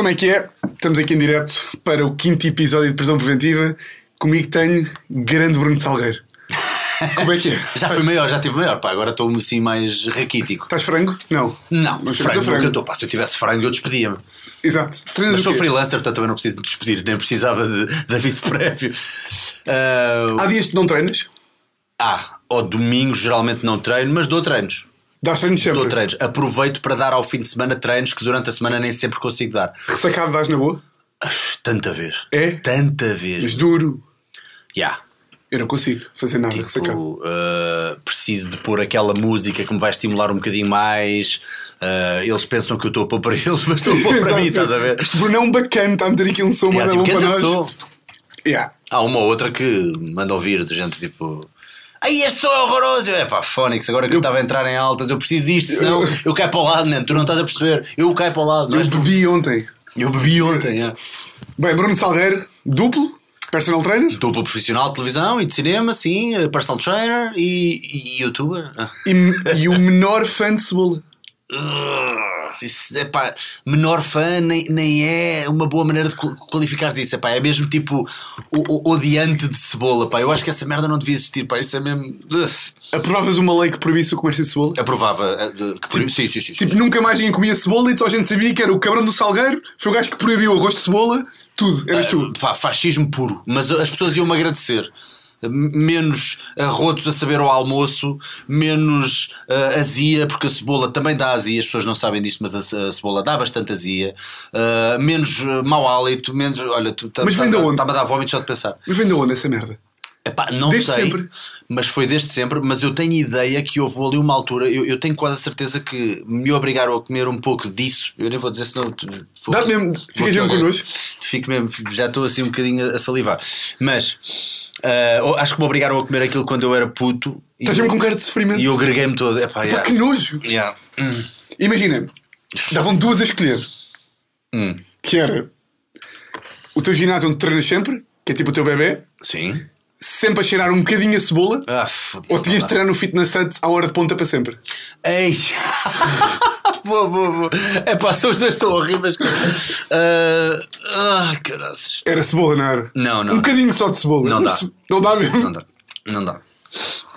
Como é que é? Estamos aqui em direto para o quinto episódio de Prisão Preventiva. Comigo tenho grande Bruno Salgueiro. Como é que é? Já fui maior, já tive maior. Pá, agora estou assim mais raquítico. Estás frango? Não. Não, chegas frango, frango. nunca estou. Pá, se eu tivesse frango, eu despedia-me. Exato. Treinas Mas sou freelancer, portanto também não preciso de despedir, nem precisava de, de aviso prévio. Ah, Há dias que não treinas? ah, ao domingo geralmente não treino, mas dou treinos. Dás treinos sempre? Dou treinos. Aproveito para dar ao fim de semana treinos que durante a semana nem sempre consigo dar. Ressacado dás na boa? Tanta vez. É? Tanta vez. Mas duro. Já. Eu não consigo fazer nada ressacado. Tipo, ah, preciso de pôr aquela música que me vai estimular um bocadinho mais. Ah, eles pensam que eu estou a pôr para eles, mas estou a pôr para mim, estás a ver? Bruno é um bacana, está a meter aqui um som Yeah, tipo, bom para "Canta nós. só." Yeah. Há uma ou outra que manda ouvir de gente tipo. Ai, este som é horroroso! É pá, Fónix, agora que eu estava a entrar em altas, eu preciso disto, senão eu caio para o lado, man. Tu não estás a perceber. Eu caio para o lado, Eu tu. bebi ontem. Eu bebi ontem, é. Bem, Bruno Salgueiro, duplo, personal trainer Duplo profissional de televisão e de cinema, sim, eh, personal trainer e, e youtuber. E, e o menor fã de cebola. Isso, epá, menor fã nem, nem é uma boa maneira de qual- qualificares isso. Epá, é mesmo tipo o, o odiante de cebola. Pá. Eu acho que essa merda não devia existir. Pá. Isso é mesmo. Ugh. Aprovavas uma lei que proibisse o comércio de cebola? Aprovava. eh, que por- sim, sim, sim. sim. Tipo, nunca mais ninguém comia cebola e toda a gente sabia que era o cabrão do Salgueiro, foi o gajo que proibiu o arroz de cebola, tudo, eras tu. Pá, fascismo puro. Mas as pessoas iam-me agradecer. Menos arrotos a saber ao almoço, menos ah, azia, porque a cebola também dá azia, as pessoas não sabem disto, mas a, a cebola dá bastante azia, Ah, menos ah, mau hálito, menos. Olha, tu tá- Mas tá- vem de tá- onde? Está-me a dar vómito só de pensar. Mas vem de onde essa merda? Epá, não Desde sei, sempre? mas foi desde sempre. Mas eu tenho ideia que houve ali uma altura. Eu, eu tenho quase a certeza que me obrigaram a comer um pouco disso. Eu nem vou dizer senão. tu- vou- Dá mesmo, te mesmo connosco. Fico mesmo, já estou assim um bocadinho a salivar. Mas ah, acho que me obrigaram a comer aquilo quando eu era puto. E, Estás mesmo com cara de sofrimento. e eu greguei-me todo. Epá, Pá, yeah. que nojo! Yeah. Hum. Imagina, davam duas a escolher, Hum. que era o teu ginásio onde treinas sempre, que é tipo o teu bebê, Sim. Sempre a cheirar um bocadinho a cebola, Ah, ou tinhas de treinar no fitness hut à hora de ponta para sempre. Ei! boa, boa, boa. É pá, são os dois tão horríveis. cara. Ah, caraças. Era cebola, não era? Não, não. Um bocadinho só de cebola. Não dá. ce- Não dá mesmo. Não dá. Não dá.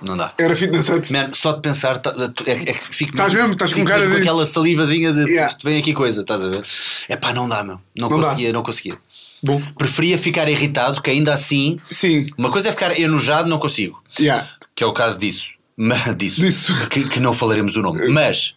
Não dá. Era fitness hut. Man, só de pensar, tá- é, é que fico Estás mesmo? Estás com cara de- aquela salivazinha de Yeah. vem aqui coisa, estás a ver? É pá, não dá, meu. Não, Não dá. conseguia, não conseguia. Bom, Preferia ficar irritado, que ainda assim. sim. Uma coisa é ficar enojado, não consigo. Yeah. Que é o caso disso. Mas, disso. Disso. Que, que não falaremos o nome. Mas.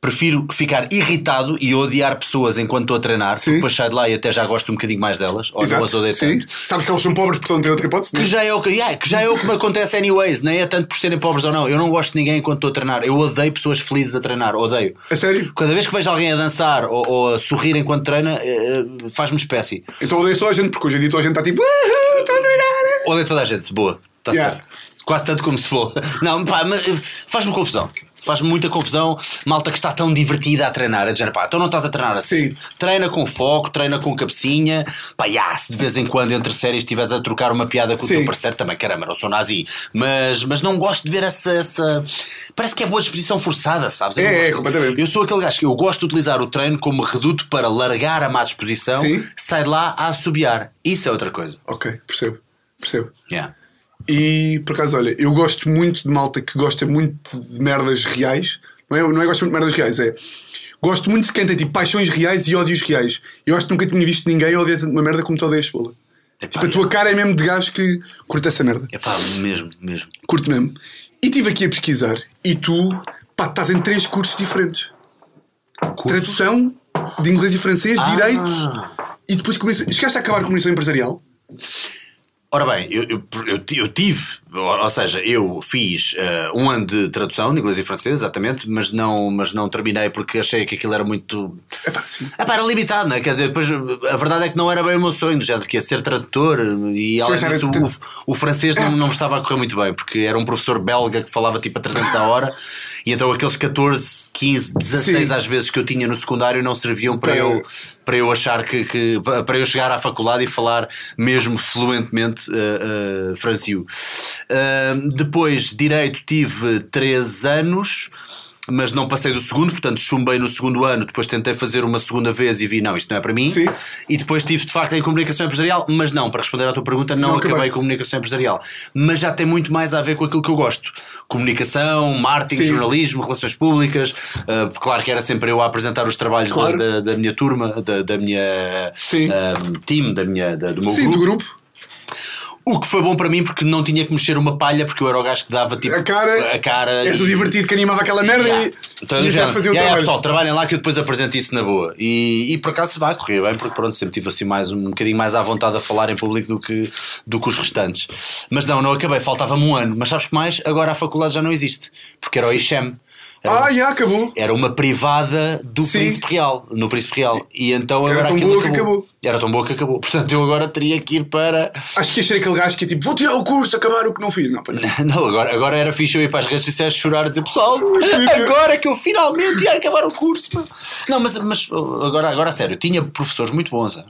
Prefiro ficar irritado e odiar pessoas enquanto estou a treinar, Sim. porque depois saio de lá e até já gosto um bocadinho mais delas, ou não as odeio. Sabes que eles são pobres, portanto não têm outra hipótese, Que né? já, é o que, yeah, que já é o que me acontece anyways, nem é tanto por serem pobres ou não. Eu não gosto de ninguém enquanto estou a treinar. Eu odeio pessoas felizes a treinar, odeio. A sério? Cada vez que vejo alguém a dançar ou, ou a sorrir enquanto treina, eh, eh, faz-me espécie. Então odeias toda a gente, porque hoje em dia toda a gente está tipo, "Ah, estou a treinar. Odeio toda a gente, boa, está Yeah. certo. Quase tanto como se for. Não, pá, mas eh, faz-me confusão. Faz-me muita confusão. Malta que está tão divertida a treinar. A dizer, pá, então não estás a treinar assim. Sim. Treina com foco, treina com cabecinha. Pá, yeah, se de vez em quando entre séries estiveres a trocar uma piada com o Sim. teu parceiro, também, caramba, não sou nazi. Mas, mas não gosto de ver essa, essa. Parece que é boa disposição forçada, sabes? Eu É, não é, gosto. completamente. Eu sou aquele gajo que eu gosto de utilizar o treino como reduto para largar a má disposição, Sim. sai lá a assobiar. Isso é outra coisa. Ok, percebo. Percebo. Yeah. E por acaso, olha, eu gosto muito de malta que gosta muito de merdas reais. Não é, não é gosto muito de merdas reais, é. Gosto muito de quem tem tipo paixões reais e ódios reais. Eu acho que nunca tinha visto ninguém odiar tanto uma merda como tu odeias bola. Epá, Tipo, a tua cara é mesmo de gajo que curte essa merda. É pá, mesmo, mesmo. Curto mesmo. E estive aqui a pesquisar e tu, pá, estás em três cursos diferentes: tradução de inglês e francês, Ah. direito e depois comunicação. Chegaste a acabar com comunicação empresarial? Ora bem, eu, eu, eu, ti- eu tive, ou seja, eu fiz eh, um ano de tradução de inglês e francês, exatamente, mas não, mas não terminei porque achei que aquilo era muito. É pá, sim. Era limitado, não é? Quer dizer, depois a verdade é que não era bem o meu sonho, género que ia ser tradutor e além disso o, o francês não, não estava a correr muito bem, porque era um professor belga que falava tipo a 300 a hora e então aqueles 14, 15, 16 Sim. às vezes que eu tinha no secundário não serviam para Para- eu, para eu achar que, que- para eu chegar à faculdade e falar mesmo fluentemente uh, uh, francês. Uh, depois, direito, tive 3 anos. mas não passei do segundo, portanto chumbei no segundo ano, depois tentei fazer uma segunda vez e vi, não, isto não é para mim. Sim. E depois tive de facto em comunicação empresarial, mas não, para responder à tua pergunta, não, Não acabei em comunicação empresarial. Mas já tem muito mais a ver com aquilo que eu gosto: comunicação, marketing, Sim. jornalismo, relações públicas. Ah, claro que era sempre eu a apresentar os trabalhos da- Claro. da, da minha turma, da, da minha Sim. ah, team, da minha, da- do meu Sim, grupo. do grupo. O que foi bom para mim porque não tinha que mexer uma palha, porque eu era o gajo que dava tipo A cara. a cara És e- o divertido que animava aquela merda Yeah. e. Então, e já, fazia o yeah, trabalho. pessoal, trabalhem lá que eu depois apresento isso na boa. E, e por acaso vai correr bem, porque pronto, sempre tive assim mais um bocadinho mais à vontade a falar em público do que, do que os restantes. Mas não, não acabei, faltava-me um ano. Mas sabes que mais? Agora a faculdade já não existe, porque era o ICHEM. Era, Ah, já acabou. era uma privada do Sim. Príncipe Real, no Príncipe Real. E então Era agora tão boa que acabou. acabou. Era tão boa que acabou. Portanto, eu agora teria que ir para. Acho que ia ser aquele gajo que é tipo, vou tirar o curso, acabar o que não fiz. Não, para Não, agora, agora era fixe eu ir para as redes sociais chorar e dizer pessoal, agora que eu finalmente ia acabar o curso. pá." Não, mas, mas agora, agora a sério, tinha professores muito bons.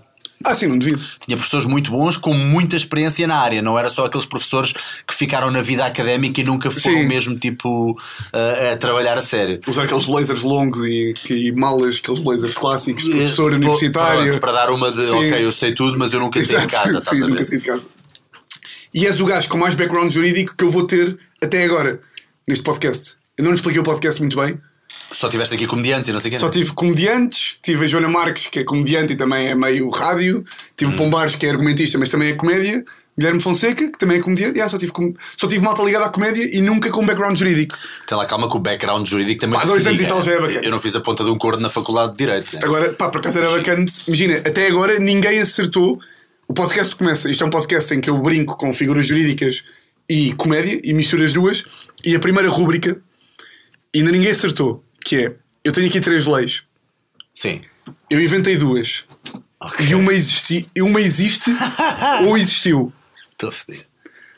Ah, sim, não devido. Tinha professores muito bons com muita experiência na área, não era só aqueles professores que ficaram na vida académica e nunca foram Sim. mesmo tipo a, a trabalhar a sério. Usar aqueles blazers longos e, e malas, aqueles blazers clássicos, de professor Eh, universitário. pronto, para dar uma de Sim. ok, eu sei tudo, mas eu nunca saí de casa, estás sim, a nunca saí de casa. E és o gajo com mais background jurídico que eu vou ter até agora neste podcast. Eu não lhe expliquei o podcast muito bem. Só tiveste aqui comediantes e não sei quê. Só tive comediantes, tive a Joana Marques, que é comediante e também é meio rádio, tive o Pombares, que é argumentista, mas também é comédia, Guilherme Fonseca, que também é comediante, yeah, só, tive com... só tive malta ligada à comédia e nunca com background jurídico. Tem lá calma que o background jurídico também se dois anos e tal já é bacana. Eu não fiz a ponta de um corno na faculdade de Direito. né? Agora, pá, por acaso era bacana. Imagina, até agora ninguém acertou. O podcast começa. Isto é um podcast em que eu brinco com figuras jurídicas e comédia e misturo as duas. E a primeira rúbrica, ainda ninguém acertou, que é: eu tenho aqui três leis. Sim. Eu inventei duas. Ok. E uma, existi, e uma existe ou existiu. Estou a foder.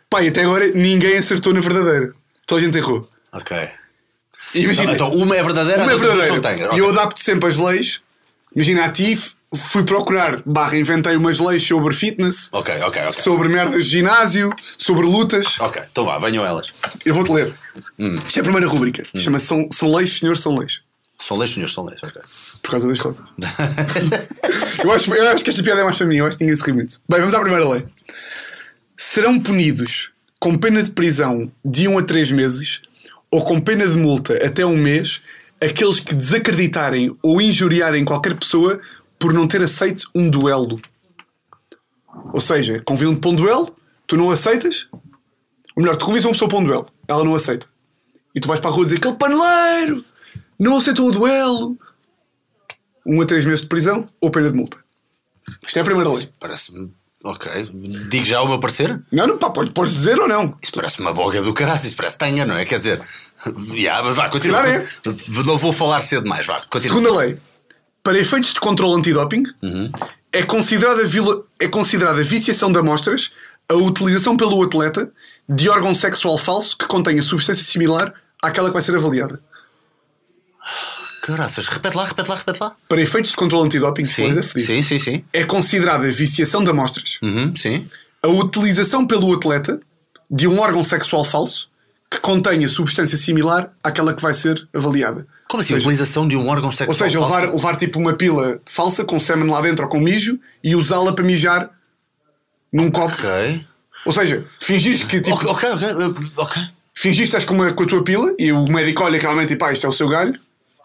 Pá, e até agora ninguém acertou na verdadeira. Toda a gente errou. Ok. E imagina, Então, uma é verdadeira, uma é verdadeira. E eu Ok. adapto sempre as leis. Imagina, a ti f- fui procurar, barra, inventei umas leis sobre fitness, Ok, ok, ok. sobre merdas de ginásio, sobre lutas. Ok, então vá, venham elas. Eu vou-te ler. Hum. Isto é a primeira rúbrica. Chama-se são, são leis, senhor, são leis. São leis, senhores, são leis. ok. Por causa das rosas. eu, acho, eu acho que esta piada é mais para mim. Eu acho que ninguém se ri muito. Bem, vamos à primeira lei. Serão punidos com pena de prisão de 1 a 3 meses ou com pena de multa até um mês aqueles que desacreditarem ou injuriarem qualquer pessoa por não ter aceito um duelo. Ou seja, convidam-te para um duelo, tu não aceitas, ou melhor, tu convidas uma pessoa para um duelo, ela não aceita. E tu vais para a rua dizer aquele paneleiro não aceitou o duelo. Um a três meses de prisão ou pena de multa. Isto é a primeira lei. Parece-me. Ok. Digo já o meu parecer? Não, não, pá, pode- podes dizer ou não. Isso parece uma boga do caralho, isso parece tanga, não é? Quer dizer. Yeah, mas vá, continua. calhar Não vou falar cedo mais, vá. Continua. Segunda lei. Para efeitos de controle antidoping, Uhum. é, considerada viola- é considerada viciação de amostras a utilização pelo atleta de órgão sexual falso que contenha substância similar àquela que vai ser avaliada. Caraças, repete lá, repete lá, repete lá. Para efeitos de controle antidoping, Sim, sim, sim, sim. é considerada viciação de amostras Uhum, sim. a utilização pelo atleta de um órgão sexual falso que contenha substância similar àquela que vai ser avaliada. Como assim? Seja, utilização de um órgão sexual? ou seja, falso? levar, levar tipo uma pila falsa com sêmen lá dentro ou com mijo e usá-la para mijar num copo. Ok. Ou seja, fingires que tipo, Ok, ok, ok. ok. fingires que estás com, uma, com a tua pila e o médico olha realmente e pá, isto é o seu galho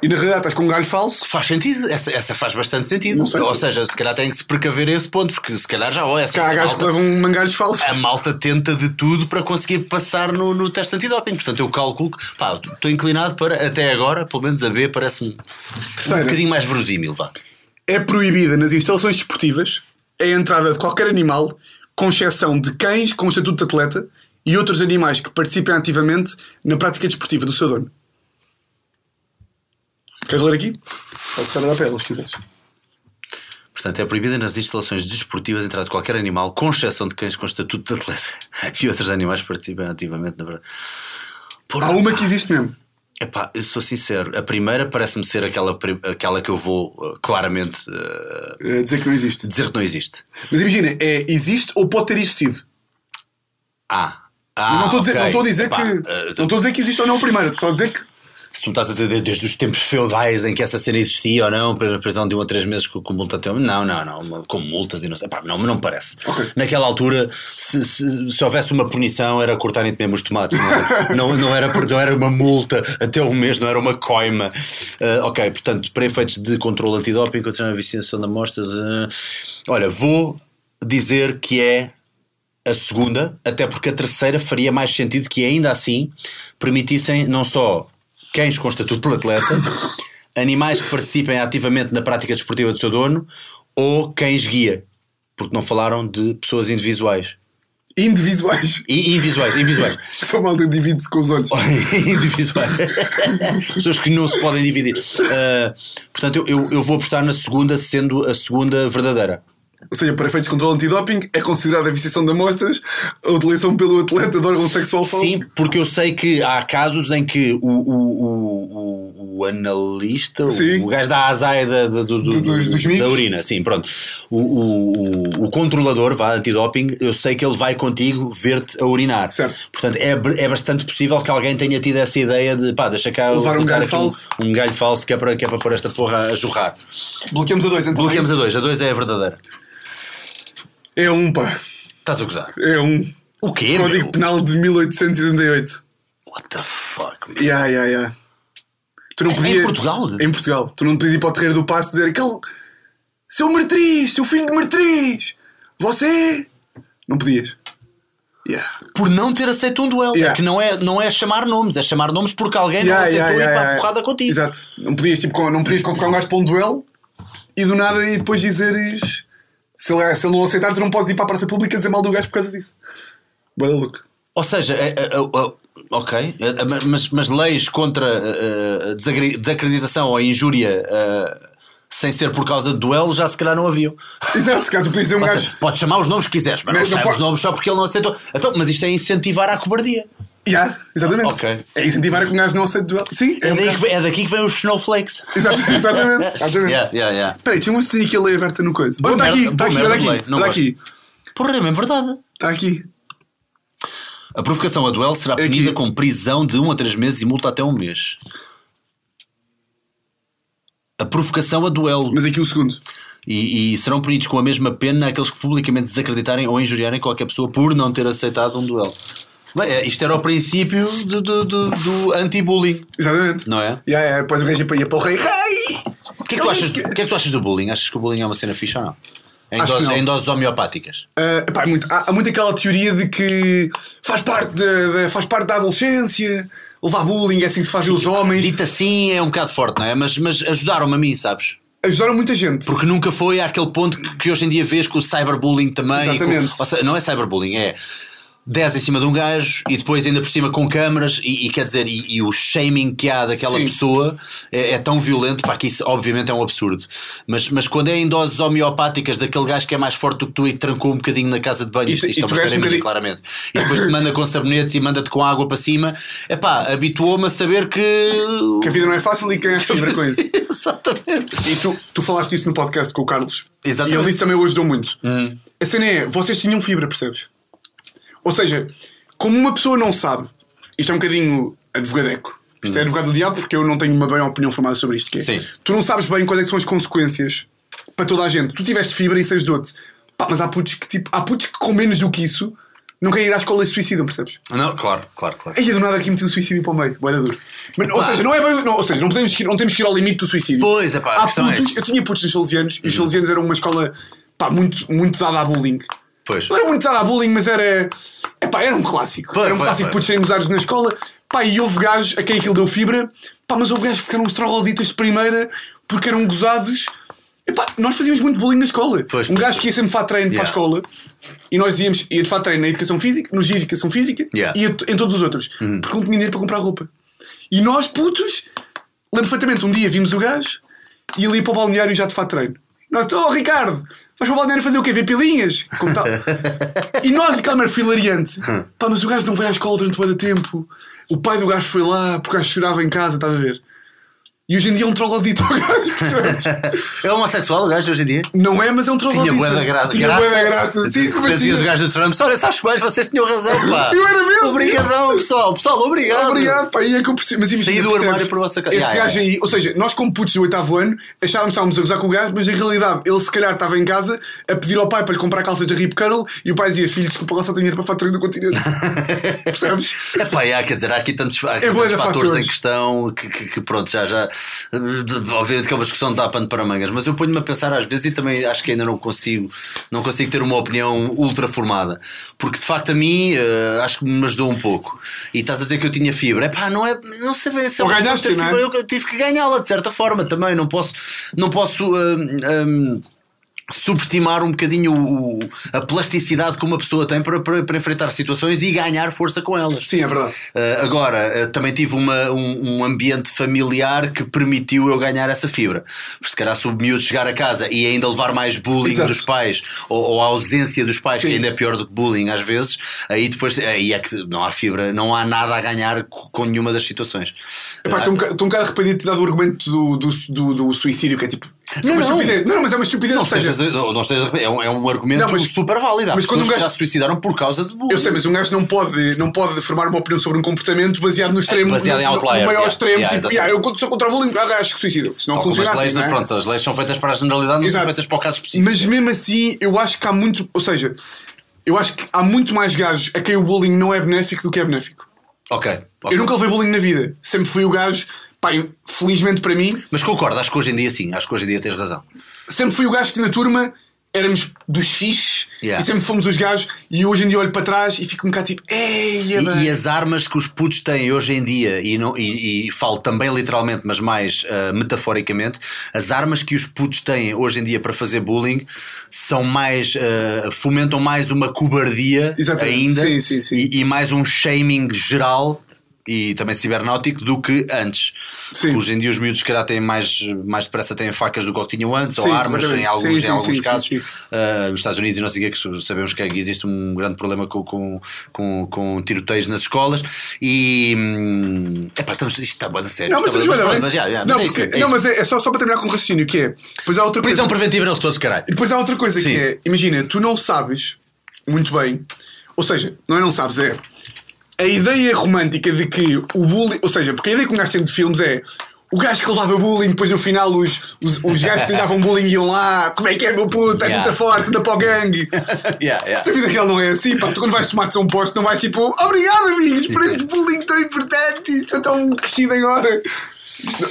e na realidade estás com um galho falso. Faz sentido, essa, essa faz bastante sentido. Não sei. Ou seja, se calhar tem que se precaver a esse ponto, porque se calhar já, ó, essa Que há gajos que levam mangalhos falsos. a malta tenta de tudo para conseguir passar no, no teste antidoping. Portanto, eu calculo que, pá, estou inclinado para, até agora, pelo menos a B, parece-me um bocadinho mais verosímil, vá. É proibida nas instalações desportivas a entrada de qualquer animal, com exceção de cães com estatuto de atleta e outros animais que participem ativamente na prática desportiva do seu dono. Queres ler aqui? Pode deixar olhar para elas, se quiseres. Portanto, é proibida nas instalações desportivas a entrada de qualquer animal, com exceção de cães com estatuto de atleta e outros animais que participem ativamente, na verdade. Porra, Há uma que existe mesmo. Epá, eu sou sincero, a primeira parece-me ser aquela, aquela que eu vou uh, claramente uh, É dizer que não existe. dizer que não existe. Mas imagina, é existe ou pode ter existido. Ah, ah não estou a dizer, não estou a dizer Epá, que. uh, não estou a dizer que existe ou não o primeiro, estou só a dizer que se tu me estás a dizer desde os tempos feudais em que essa cena existia ou não, para a prisão de um a três meses com, com multa até Não, não, não, com multas e não sei. Pá, não, não me parece. Ok. Naquela altura, se, se, se houvesse uma punição, era cortarem-te mesmo os tomates. Não era, não, não, era, não era uma multa até um mês, não era uma coima. Ah, ok, portanto, para efeitos de controle antidoping, condicionar a viciação de amostras. ah, olha, vou dizer que é a segunda, até porque a terceira faria mais sentido que ainda assim permitissem não só cães com estatuto de atleta, animais que participem ativamente na prática desportiva do seu dono ou cães guia, porque não falaram de pessoas individuais. Indivisuais. E invisuais, invisuais. Só malta divide-se com os olhos. individuais. pessoas que não se podem dividir. Ah, portanto, eu, eu vou apostar na segunda, sendo a segunda verdadeira. Ou seja, para efeitos de controle antidoping, é considerada a viciação de amostras a utilização pelo atleta de órgão sexual falso. Sim, porque eu sei que há casos em que o, o, o, o, analista, Sim. o, o gajo da azaia da, do- do- Do- dos- dos da urina, sim, pronto. O, o, o, controlador, vá, antidoping, eu sei que ele vai contigo ver-te a urinar. Certo. Portanto, é, é bastante possível que alguém tenha tido essa ideia de pá, deixa cá Levar um galho falso. Um, galho falso que é, para, que é para pôr esta porra a jorrar. Bloqueamos a dois, então. Bloqueamos é a isso? dois, a dois é a verdadeira. É um, pá. Estás a gozar. É um. O quê? Código meu? Penal de 1888. What the fuck? meu? Ya, ya, ya. Tu não Em podias- Portugal? Em Portugal. Tu não podias ir para o terreiro do passo dizer aquele. Seu meretriz, seu filho de meretriz, você. Não podias. Yeah. por não ter aceito um duelo. Yeah. É que não é, não é chamar nomes, é chamar nomes porque alguém não Yeah, aceitou yeah, ir yeah, para a yeah. porrada contigo. Exato. Não podias, tipo, não podias convocar um gajo para um duelo e do nada e depois dizeres. Se ele, se ele não aceitar, tu não podes ir para a praça pública dizer mal do gajo por causa disso. Boa louco. Ou seja, é- é- é- é- ok, é- é- mas, mas leis contra eh, eh, desacreditação ou injúria eh, sem ser por causa de duelo já se calhar não haviam. Exato, se calhar tu podias dizer um gajo. seja, podes chamar os nomes que quiseres, mas, Mas não não os nomes só porque ele não aceitou. Então, mas isto é incentivar a cobardia. Yeah, exatamente. Ok. É incentivar a que um gajo não aceite duelo. Sim, É, é, um daí que vem- é daqui que vem os snowflakes. Exato, exatamente. exatamente. Yeah, yeah, yeah. Peraí, tinha uma cena aqui a lei aberta no coisa. Olha, está aqui, está aqui, aqui. aqui. Porra, é mesmo verdade. Está aqui. A provocação a duelo será Aqui. punida com prisão de 1 a 3 meses e multa até um mês. A provocação a duelo. Mas aqui o segundo. E, e serão punidos com a mesma pena aqueles que publicamente desacreditarem ou injuriarem qualquer pessoa por não ter aceitado um duelo. Bem, é, isto era o princípio do, do, do- do anti-bullying, Exatamente. não é? Yeah, yeah, depois o gajo ia para- o rei. Rei! O que, é que tu achas, o que é que tu achas do bullying? Achas que o bullying é uma cena fixa ou não? Em, Acho doses, não. em doses homeopáticas. Uh, epá, muito, há, há muito aquela teoria de que faz parte da, da- faz parte da adolescência, levar bullying, é assim que se fazem os homens. Dito assim é um bocado forte, não é? Mas, mas ajudaram-me a mim, sabes? Ajudaram muita gente. Porque nunca foi àquele ponto que, que hoje em dia vês com o cyberbullying também. Exatamente. Com- ou seja, não é cyberbullying, é 10 em cima de um gajo e depois ainda por cima com câmaras e, e quer dizer, e, e o shaming que há daquela Sim. pessoa é, é tão violento, pá, que isso obviamente é um absurdo. Mas, mas quando é em doses homeopáticas daquele gajo que é mais forte do que tu e que trancou um bocadinho na casa de banho, isto, te- isto é uma história um minha, claramente. E depois te manda com sabonetes e manda-te com água para cima, é pá, habituou-me a saber que. Que a vida não é fácil e quem é que fibra com isso. Exatamente. E tu, tu falaste isso no podcast com o Carlos. Exatamente. E ele disse também o ajudou muito. A cena é, vocês tinham fibra, percebes? Ou seja, como uma pessoa não sabe, isto é um bocadinho advogadeco. Isto é advogado do diabo porque eu não tenho uma bem opinião formada sobre isto. Que é, Sim. Tu não sabes bem quais é são as consequências para toda a gente. Tu tiveste fibra e isso ajudou-te. Pá, mas há putos que tipo, há putos que com menos do que isso não querem ir à escola e se suicidam, percebes? Não, claro, claro, claro. Aí do nada aqui meti o suicídio para o meio, boa duro. Mas, ou seja, não é bem, não, ou seja, não, podemos, não temos que ir ao limite do suicídio. Pois, é pá, Há é putos, essa. eu tinha putos nos salesianos e os salesianos eram uma escola pá, muito, muito dada a bullying. Pois. Não era muito dada a bullying, mas era. Epá, era um clássico. Pois, era um pois, clássico putos serem usados na escola. Pá, e houve gajos a quem aquilo deu fibra. Pá, mas houve gajos que ficaram uns trogloditas de primeira porque eram gozados. Epá, nós fazíamos muito bullying na escola. Pois, um gajo que ia sempre fato treino Yeah. para a escola e nós íamos, ia de fato treino na educação física, no GIS educação física Yeah. e em todos os outros. Porque não tinha dinheiro para comprar roupa. E nós, putos, lembro perfeitamente, um dia vimos o gajo e ele ia para o balneário já de fato treino. Nós, oh Ricardo, vais para o balneário fazer o quê? Ver pilinhas? Como tal. e nós, merda foi hilariante. Pá, mas o gajo não veio à escola durante muito tempo. O pai do gajo foi lá porque o gajo chorava em casa, estás a ver? E hoje em dia é um troglodito ao gajo, percebes? É homossexual o gajo hoje em dia? Não é, mas é um troglodito. Tinha bué da gra Tinha graça. bué da graça. Sim, Quando mas dias os tinha. gajos do Trump, olha, sabes que mais vocês tinham razão, pá. Eu era mesmo. Obrigadão, pessoal. Pessoal, obrigado. Obrigado, pá, e é que eu percebo. Mas imagina, Saí do armário para a vossa casa. Esse gajo aí, ou seja, nós como putos do oitavo ano, achávamos que estávamos a gozar com o gajo, mas em realidade ele se calhar estava em casa a pedir ao pai para lhe comprar calças da Rip Curl e o pai dizia: Filho, desculpa lá, só tenho dinheiro para a fatura do continente. Percebes? É pá, quer dizer, há aqui tantos, há aqui É tantos de fatores, fatores. em questão que, que- que, pronto, já, já. Obviamente que é uma discussão de pano para mangas, mas eu ponho-me a pensar às vezes e também acho que ainda não consigo, não consigo ter uma opinião ultra formada, porque de facto a mim eh, acho que me ajudou um pouco. E estás a dizer que eu tinha fibra, é pá, não é, não sei bem se é de ter ganhaste, é? fibra, eu, eu tive que ganhá-la de certa forma também, não posso, não posso. hum, hum, subestimar um bocadinho o- a plasticidade que uma pessoa tem para, para, para enfrentar situações e ganhar força com elas. Sim, é verdade. Uh, agora, uh, também tive uma- um, um ambiente familiar que permitiu eu ganhar essa fibra. Porque se calhar se o miúdo chegar a casa e ainda levar mais bullying Exato. dos pais ou, ou a ausência dos pais, Sim. que ainda é pior do que bullying às vezes, aí depois aí é que não há fibra, não há nada a ganhar co- com nenhuma das situações. Epá, Estou um, estou um bocado arrependido de dado o argumento do, do, do, do suicídio, que é tipo. É Não, uma não. estupidez. Não, mas é uma estupidez. Não ou seja, estejas, não estejas é, um, é um argumento Não, mas- super válido. Há mas quando um que já gajo- se suicidaram por causa de bullying. Eu sei, mas um gajo não pode, não pode formar uma opinião sobre um comportamento baseado no extremo. baseado no, em outliers, no maior yeah, extremo. yeah, tipo, yeah, eu sou contra o bullying, ah, acho que suicídio. Se não Tal funciona as leis, assim. não é? pronto, as leis são feitas para a generalidade, não Exato. são feitas para o caso específico. Mas mesmo assim, eu acho que há muito. Ou seja, eu acho que há muito mais gajos a quem o bullying não é benéfico do que é benéfico. Ok. ok. Eu nunca levei bullying na vida. Sempre fui o gajo. Pá, felizmente para mim, Mas concordo, acho que hoje em dia sim, acho que hoje em dia tens razão. sempre fui o gajo que na turma éramos dos fixes Yeah. e sempre fomos os gajos. E hoje em dia olho para trás e fico um bocado tipo, ei, E, e as armas que os putos têm hoje em dia, e, não, e, e falo também literalmente, mas mais ah, metaforicamente, as armas que os putos têm hoje em dia para fazer bullying são mais. ah, fomentam mais uma cobardia Exatamente. ainda Sim, sim, sim. E, e mais um shaming geral. E também cibernáutico do que antes. Sim. Hoje em dia os miúdos, se calhar, têm mais, mais depressa têm facas do que o que tinham antes, Sim, ou armas, em alguns, Sim, em sim, alguns sim, casos. Uh, nos Estados Unidos e não sei o que, sabemos que existe um grande problema com, com, com, com tiroteios nas escolas e hum, epá, estamos, isto está bem sério. Não, mas, mas, mas, mas, já, já, não, mas é porque- é não, mas é, é só, só para terminar com o raciocínio, que é. Depois há outra coisa. Prisão preventiva neles todos, caralho. E depois há outra coisa que é, imagina, tu não sabes muito bem, ou seja, não é não sabes, é a ideia romântica de que o bullying, ou seja, porque a ideia que um gajo tem de filmes é o gajo que levava bullying, depois no final os, os, os gajos que lhe davam bullying iam lá, como é que é meu puto, é Yeah. muito forte, anda para o gangue. Yeah, yeah. Se a vida real não é assim, pá, tu quando vais tomar um posto não vais tipo, obrigado amigos por este bullying tão importante e sou tão crescido agora.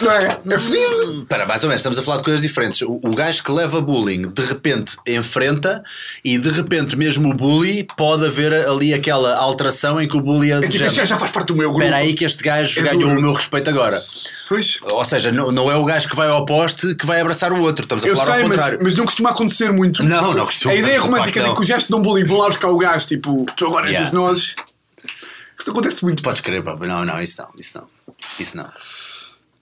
Não é? É fedido. Espera, mais ou menos, estamos a falar de coisas diferentes. O, o gajo que leva bullying de repente enfrenta e de repente mesmo o bully pode haver ali aquela alteração em que o bully é É do tipo, género, este gajo já faz parte do meu grupo. Espera aí que este gajo É ganhou duro. o meu respeito agora. Pois. Ou seja, não, não é o gajo que vai ao poste que vai abraçar o outro. Estamos a Eu falar sei, ao mas, contrário. mas não costuma acontecer muito. Não, não costuma. A ideia Claro romântica que de que os gajos te dão bullying vão lá buscar o gajo, tipo, tu agora és Yeah. os nós. Isso acontece muito. Podes crer, pá. Não, não, isso não, isso não. Isso não.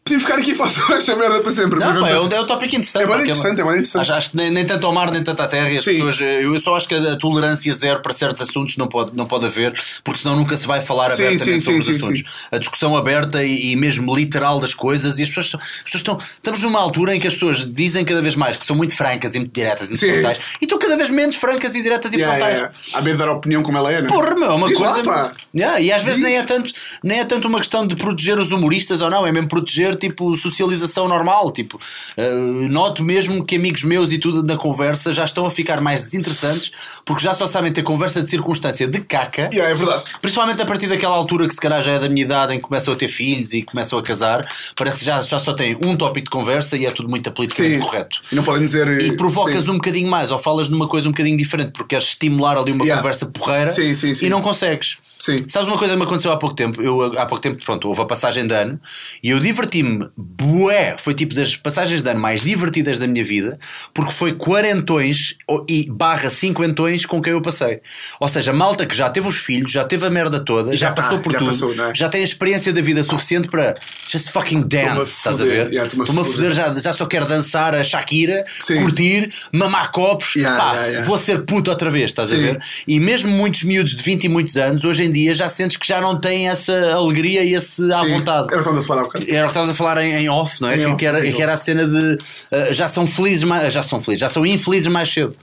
Podíamos ficar aqui e faço esta merda para sempre. Não, pá, é, vamos- um, é um tópico interessante. É bem que interessante, é bem interessante. Acho, acho que nem, nem tanto ao mar, nem tanto à terra. e As Sim. pessoas, eu só acho que a tolerância zero para certos assuntos não pode, não pode haver, porque senão nunca se vai falar Sim, abertamente sim, sobre sim, os assuntos. A discussão aberta e, e mesmo literal das coisas, e as pessoas, as pessoas estão. Estamos numa altura em que as pessoas dizem cada vez mais que são muito francas e muito diretas e muito frontais, e estão cada vez menos francas e diretas e Yeah, frontais. yeah, yeah. Há medo de dar a opinião como ela é, não é? Porra, meu, é uma Diz lá, coisa. pá. Yeah, e às vezes Diz. nem é, tanto, nem é tanto uma questão de proteger os humoristas ou não, é mesmo proteger tipo socialização normal. Tipo, eh, noto mesmo que amigos meus e tudo na conversa já estão a ficar mais desinteressantes porque já só sabem ter conversa de circunstância de caca. Yeah, é verdade. Principalmente a partir daquela altura que se calhar já é da minha idade em que começam a ter filhos e começam a casar, parece que já, já só têm um tópico de conversa e é tudo muito politicamente Sim. correto. E não podem dizer. E provocas sim. um bocadinho mais, ou falas numa coisa um bocadinho diferente porque queres estimular ali uma Yeah. conversa porreira Sim, sim, e não consegues. Sim. Sabes uma coisa que me aconteceu há pouco tempo? Eu, há pouco tempo, pronto, houve a passagem de ano e eu diverti-me, bué, foi tipo das passagens de ano mais divertidas da minha vida, porque foi quarentões e barra cinquentões com quem eu passei. Ou seja, malta que já teve os filhos, já teve a merda toda, já, Já tá, passou por já tudo, passou, é? já tem a experiência da vida suficiente para just fucking dance, a estás a ver? yeah, estou-me a a foder. já, já só quero dançar a Shakira, Sim. curtir, mamar copos, Yeah, pá, yeah, vou ser puto outra vez, estás a Sim. ver? E mesmo muitos miúdos de 20 e muitos anos, hoje em dia já sentes que já não tem essa alegria e esse à Sim, vontade. Era o que estamos a falar há bocado. Era o que estavas a falar em, em off, não é? Em Que, off, era, que era a cena de uh, já são felizes mais, já são felizes, já são infelizes mais cedo.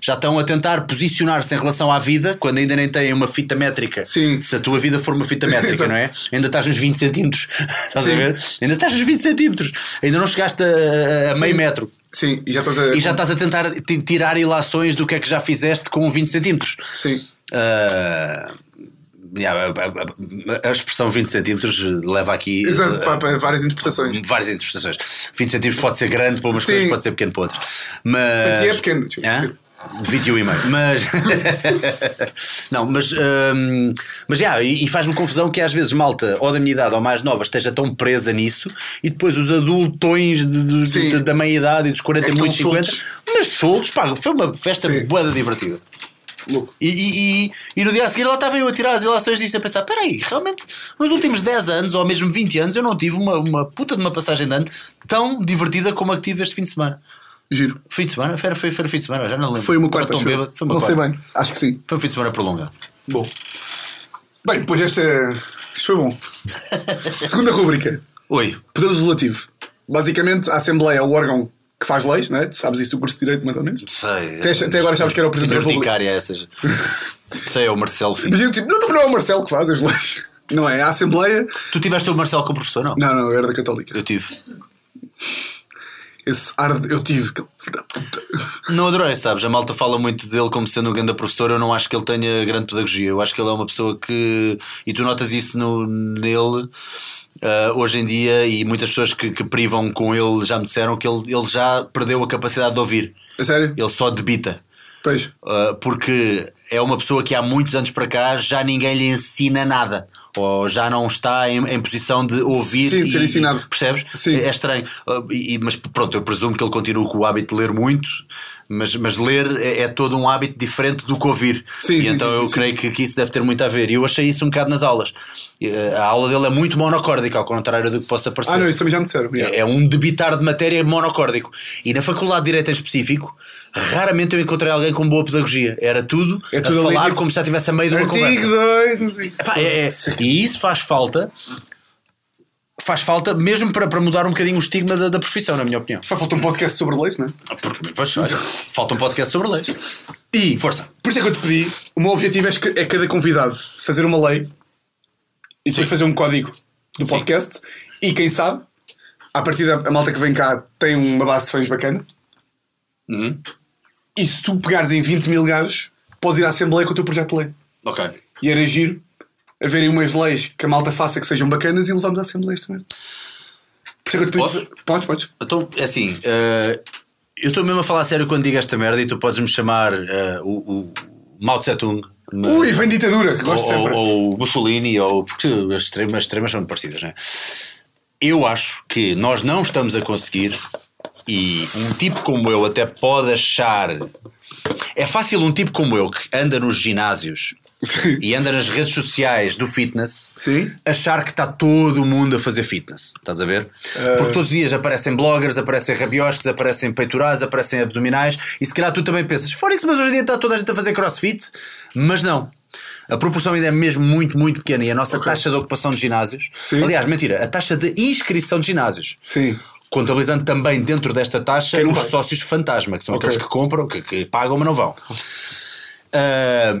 Já estão a tentar posicionar-se em relação à vida quando ainda nem têm uma fita métrica. Sim. Se a tua vida for uma fita métrica, não é? Ainda estás nos 20 centímetros. Estás a Sim. ver? Ainda estás nos 20 centímetros. Ainda não chegaste a, a meio metro. Sim, e já estás a. E já estás a tentar ti- tirar ilações do que é que já fizeste com 20 centímetros. Sim. Uh, yeah, a, a- a- expressão 20 centímetros leva aqui Exato, uh, para, para várias interpretações. várias interpretações. 20 centímetros pode ser grande para umas Sim. coisas, pode ser pequeno para outras. Mas. Para ti é pequeno, tipo, Hã? sim. 21 e meio. Mas. não, mas. hum, mas já, e, e faz-me confusão que às vezes malta, ou da minha idade ou mais nova, esteja tão presa nisso e depois os adultões de- de- de- da meia idade e dos 40 É e estão 50, mas soltos, pá, foi uma festa boa divertida. Louco. E, e, e, e no dia a seguir lá estava eu a tirar as ilações disso a pensar: peraí, realmente nos últimos 10 anos ou mesmo 20 anos eu não tive uma, uma puta de uma passagem de ano tão divertida como a que tive este fim de semana. Giro. Fim de semana? Foi, foi, foi fim de semana, já não lembro. Foi uma quarta. Foi uma Não sei quarta. bem. Acho que sim. Foi um fim de semana prolongado. Bom. Bem, depois esta. Isto foi bom. Segunda rúbrica. Oi. Poder legislativo. Basicamente, a Assembleia é o órgão que faz leis, não é? Tu sabes isso do curso de Direito, mais ou menos. Sei. Até, até agora sabes que era o Presidente da República. urticária essas. Sei, é o Marcelo Filho. Mas eu, tipo, não, não é o Marcelo que faz as leis. Não é? A Assembleia. Tu tiveste o Marcelo como professor, não? Não, não, era da Católica. Eu tive. Esse ar de. Eu tive. Não adorei, sabes? A malta fala muito dele como sendo um grande professor. Eu não acho que ele tenha grande pedagogia. Eu acho que ele é uma pessoa que. E tu notas isso no, nele. Ah, hoje em dia, e muitas pessoas que, que privam com ele já me disseram que ele, ele já perdeu a capacidade de ouvir. A sério? Ele só debita. Pois. Uh, porque é uma pessoa que há muitos anos para cá já ninguém lhe ensina nada. Ou já não está em, em posição de ouvir Sim, de ser e- ensinado. Percebes? Sim. É, é estranho. Uh, e- mas pronto, eu presumo que ele continua com o hábito de ler muito, mas, mas ler é, é todo um hábito diferente do que ouvir. Sim, e sim, então sim, eu creio que, que isso deve ter muito a ver. E eu achei isso um bocado nas aulas. Uh, A aula dele é muito monocórdica, ao contrário do que possa parecer. Ah, não, isso também já me disseram. É, é um debitar de matéria monocórdico. E na Faculdade de Direito em específico, raramente eu encontrei alguém com boa pedagogia. Era tudo, É tudo a ali, falar tipo, como se já estivesse a meio de uma Artigo conversa. 2, não sei. Epá, é- é- e isso faz falta. Faz falta mesmo para, para mudar um bocadinho o estigma da, da profissão, na minha opinião. Só falta um podcast sobre leis, não é? Pois, olha, falta um podcast sobre leis. E, Força. por isso é que eu te pedi, o meu objetivo é, é cada convidado fazer uma lei e depois fazer um código do Sim. podcast. E quem sabe, a partir da malta que vem cá tem uma base de fãs bacana. Uhum. E se tu pegares em 20 mil gajos, podes ir à Assembleia com o teu projeto de lei. Ok. E era giro haverem umas leis que a malta faça que sejam bacanas e levamos à Assembleia também. Isso é. Posso? Podes, podes. Então, é assim, eh, eu estou mesmo a falar sério quando digo esta merda e tu podes me chamar eh, o, o Mao Tse Tung. Ui, vem ditadura, que gosto ou, sempre. ou Mussolini, ou porque as extremas, as extremas são parecidas, não é? Eu acho que nós não estamos a conseguir, e um tipo como eu até pode achar. É fácil um tipo como eu que anda nos ginásios Sim. e anda nas redes sociais do fitness Sim. achar que está todo o mundo a fazer fitness. Estás a ver? Porque todos os dias aparecem bloggers, aparecem rabiosques, aparecem peitorais, aparecem abdominais e se calhar tu também pensas, Fónix, mas hoje em dia está toda a gente a fazer crossfit, mas não. A proporção ainda é mesmo muito, muito pequena e a nossa taxa de ocupação de ginásios. Sim. Aliás, mentira, a taxa de inscrição de ginásios. Sim. Contabilizando também dentro desta taxa os vai? sócios fantasma, que são Ok. aqueles que compram, que, que pagam, mas não vão. Ah,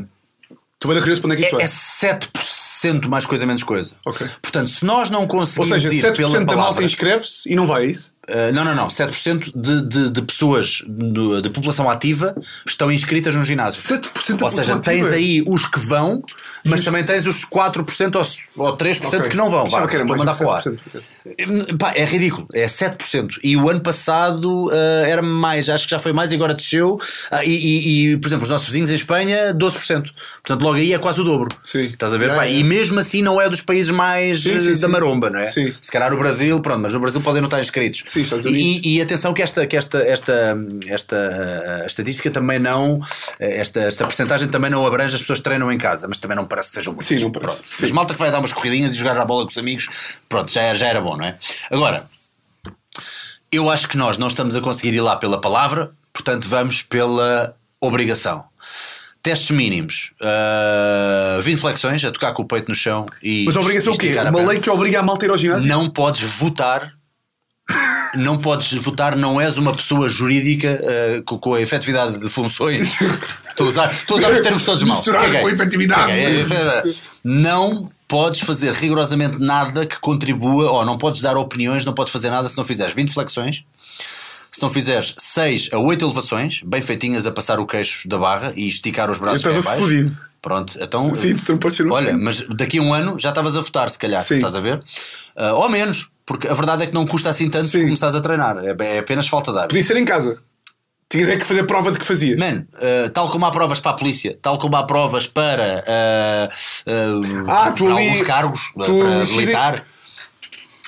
Tu vais curioso para onde é que isto é, vai. é 7% mais coisa menos coisa. Ok. Portanto, se nós não Ou conseguimos seja, ir 7% pela da malta palavra, inscreve-se e não vai, é isso? Uh, não, não, não, 7% de, de, de pessoas no- de população ativa estão inscritas no ginásio. 7% da Ou seja, população tens ativa? aí os que vão, mas também tens os 4% ou, ou 3% Ok. que não vão. Vá, Achava que mandar para o ar. 7%. Pá, é ridículo, é 7%. E o ano passado uh, era mais, acho que já foi mais e agora desceu. Ah, e, e- e, por exemplo, os nossos vizinhos em Espanha, 12%. Portanto, logo aí é quase o dobro. Sim. Estás a ver? É, Pá, é. E mesmo assim não é dos países mais Sim, eh, sim, da sim. maromba, não é? Sim. Se calhar o Brasil, pronto, mas no Brasil podem não estar inscritos. Sim, Estados E- Unidos. E, e atenção que esta, que esta, esta, esta uh, estatística também não, uh, esta, esta percentagem também não abrange as pessoas que treinam em casa, mas também não parece que sejam muitas. Sim, não parece. Sim. Mas malta que vai dar umas corridinhas e jogar a bola com os amigos, pronto, já, era- já era bom, não é? Agora, eu acho que nós não estamos a conseguir ir lá pela palavra, portanto vamos pela obrigação. Testes mínimos. Uh, 20 flexões, a tocar com o peito no chão e. Mas obriga-se o quê? Uma lei que obriga a malta a ir ao ginásio? Não podes votar. Não podes votar, não és uma pessoa jurídica uh, com, com a efetividade de funções. Estou a usar, estou a usar os termos todos mal. Misturar Caguei. com efetividade. Caguei. Não podes fazer rigorosamente nada que contribua, ou não podes dar opiniões, não podes fazer nada se não fizeres 20 flexões. Se não fizeres 6 a 8 elevações, bem feitinhas a passar o queixo da barra e esticar os braços estava abaixo. fodido. Pronto, então. Sim, tu não podes ser um Olha, fodido. mas daqui a um ano já estavas a votar, se calhar. Sim. Estás a ver? Ah, ou menos, porque a verdade é que não custa assim tanto Sim. se começares a treinar. É, é apenas falta de ar. Podia ser em casa. Tinhas é que fazer prova de que fazias. Man, ah, tal como há provas para a polícia, tal como há provas para, ah, ah, Ah, para ali- alguns cargos, para militar.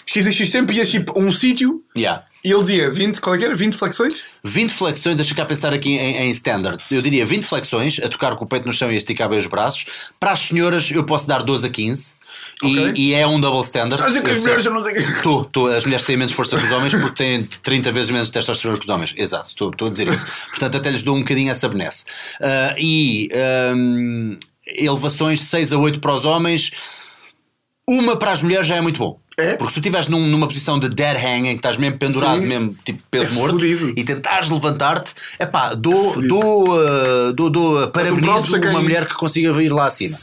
X a X tempo ias tipo a um sítio Yeah. E ele dizia 20, qual é era? 20 flexões? 20 flexões, deixa cá pensar aqui em, em standards. Eu diria 20 flexões, a tocar com o peito no chão e a esticar bem os braços. Para as senhoras, eu posso dar 12 a 15. E- Ok. E, é um double standard. Estás a dizer que as sei. mulheres não têm. Tô, tô, as mulheres têm menos força que os homens porque têm 30 vezes menos testosterona que os homens. Exato, estou a dizer isso. Portanto, até lhes dou um bocadinho essa benesse. Ah, e ahm, elevações 6 a 8 para os homens, uma para as mulheres já é muito bom. É? Porque se tu estiveres num- numa posição de dead hang, em que estás mesmo pendurado, Sim. mesmo tipo peso É morto, fodido. e tentares levantar-te, é pá, dou, fodido. dou, ah, dou, dou props parabenizo uma mulher que consiga ir lá acima.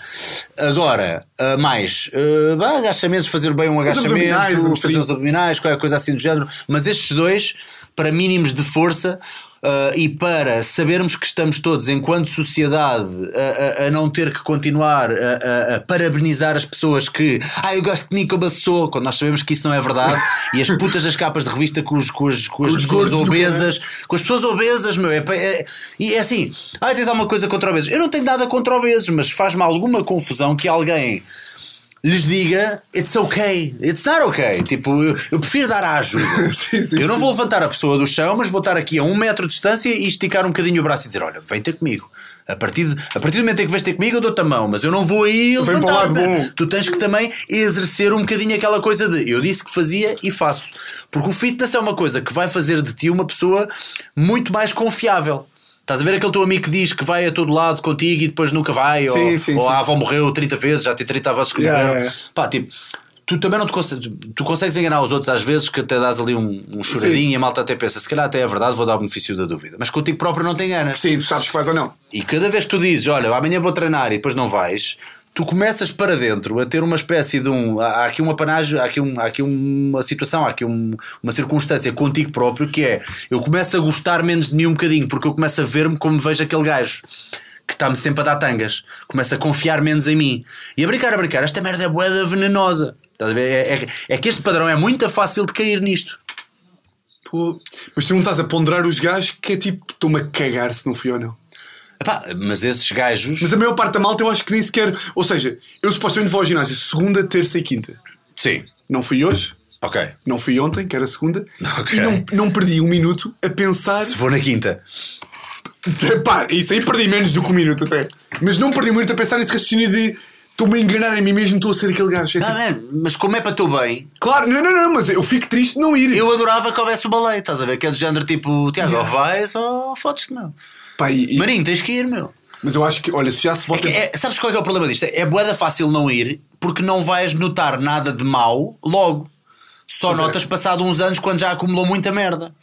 Agora, ah, mais, bah, agachamentos, fazer bem um agachamento, abdominais, fazer uns abdominais, qualquer coisa assim do género, mas estes dois, para mínimos de força ah, e para sabermos que estamos todos, enquanto sociedade, a, a- a não ter que continuar a, a- parabenizar as pessoas que, ah, eu gosto de mim como sou, quando nós sabemos que isso não é verdade, e as putas das capas de revista com, os, com, as, com as Os pessoas obesas, com as pessoas obesas, meu, é, é- e é assim, ah, tens alguma coisa contra obesos? Eu não tenho nada contra obesos, mas faz-me alguma confusão que alguém lhes diga it's okay, it's not okay. Tipo, eu, eu prefiro dar a ajuda. Sim, sim, eu não sim. vou levantar a pessoa do chão, mas vou estar aqui a um metro de distância e esticar um bocadinho o braço e dizer: Olha, vem ter comigo. A partir, de- a partir do momento em que vais ter comigo, eu dou-te a mão, mas eu não vou aí Vem para o lado bom. Tu tens que também exercer um bocadinho aquela coisa de eu disse que fazia e faço. Porque o fitness é uma coisa que vai fazer de ti uma pessoa muito mais confiável. Estás a ver aquele teu amigo que diz que vai a todo lado contigo e depois nunca vai? ou Sim, sim, ou sim. a avó morreu 30 vezes, já tem 30 avós que Yeah, morreram. Pá, tipo, tu também não te consegues, tu consegues enganar os outros às vezes que até dás ali um, um choradinho Sim. e a malta até pensa, se calhar até é verdade, vou dar o benefício da dúvida. Mas contigo próprio não te enganas. Sim, tu sabes que vais ou não. E cada vez que tu dizes, olha, amanhã vou treinar e depois não vais, tu começas para dentro a ter uma espécie de um. Há aqui uma panagem, há aqui, um, há aqui uma situação, há aqui um- uma circunstância contigo próprio que é eu começo a gostar menos de mim um bocadinho, porque eu começo a ver-me como vejo aquele gajo. Que está-me sempre a dar tangas, começa a confiar menos em mim e a brincar, a brincar. Esta merda é boeda venenosa. É, é- é que este padrão é muito fácil de cair nisto. Pô, Mas tu não estás a ponderar os gajos que é tipo, estou-me a cagar se não fui ou não. Epá, mas esses gajos, Mas a maior parte da malta eu acho que nem sequer. Ou seja, eu supostamente vou ao ginásio segunda, terça e quinta. sim, Não fui hoje, ok. não fui ontem, que era segunda, Ok. e não, não perdi um minuto a pensar. Se for na quinta, Pá, isso aí perdi menos do que um minuto até. Mas não perdi um minuto a pensar nesse raciocínio de estou-me a enganar em mim mesmo, estou a ser aquele gajo. É Ah, tipo, man, mas como é para teu bem, claro, não, não, não, mas eu fico triste de não ir. eu adorava que houvesse uma lei, estás a ver? Que é de género tipo, Tiago, Yeah. ou vais ou fodes-te, meu. Pá, e- e- Marinho, tens que ir, meu. mas eu acho que, olha, se já se É vota. que é- sabes qual é, é o problema disto? É boeda fácil não ir porque não vais notar nada de mau logo. Só Pois é. notas passado uns anos quando já acumulou muita merda.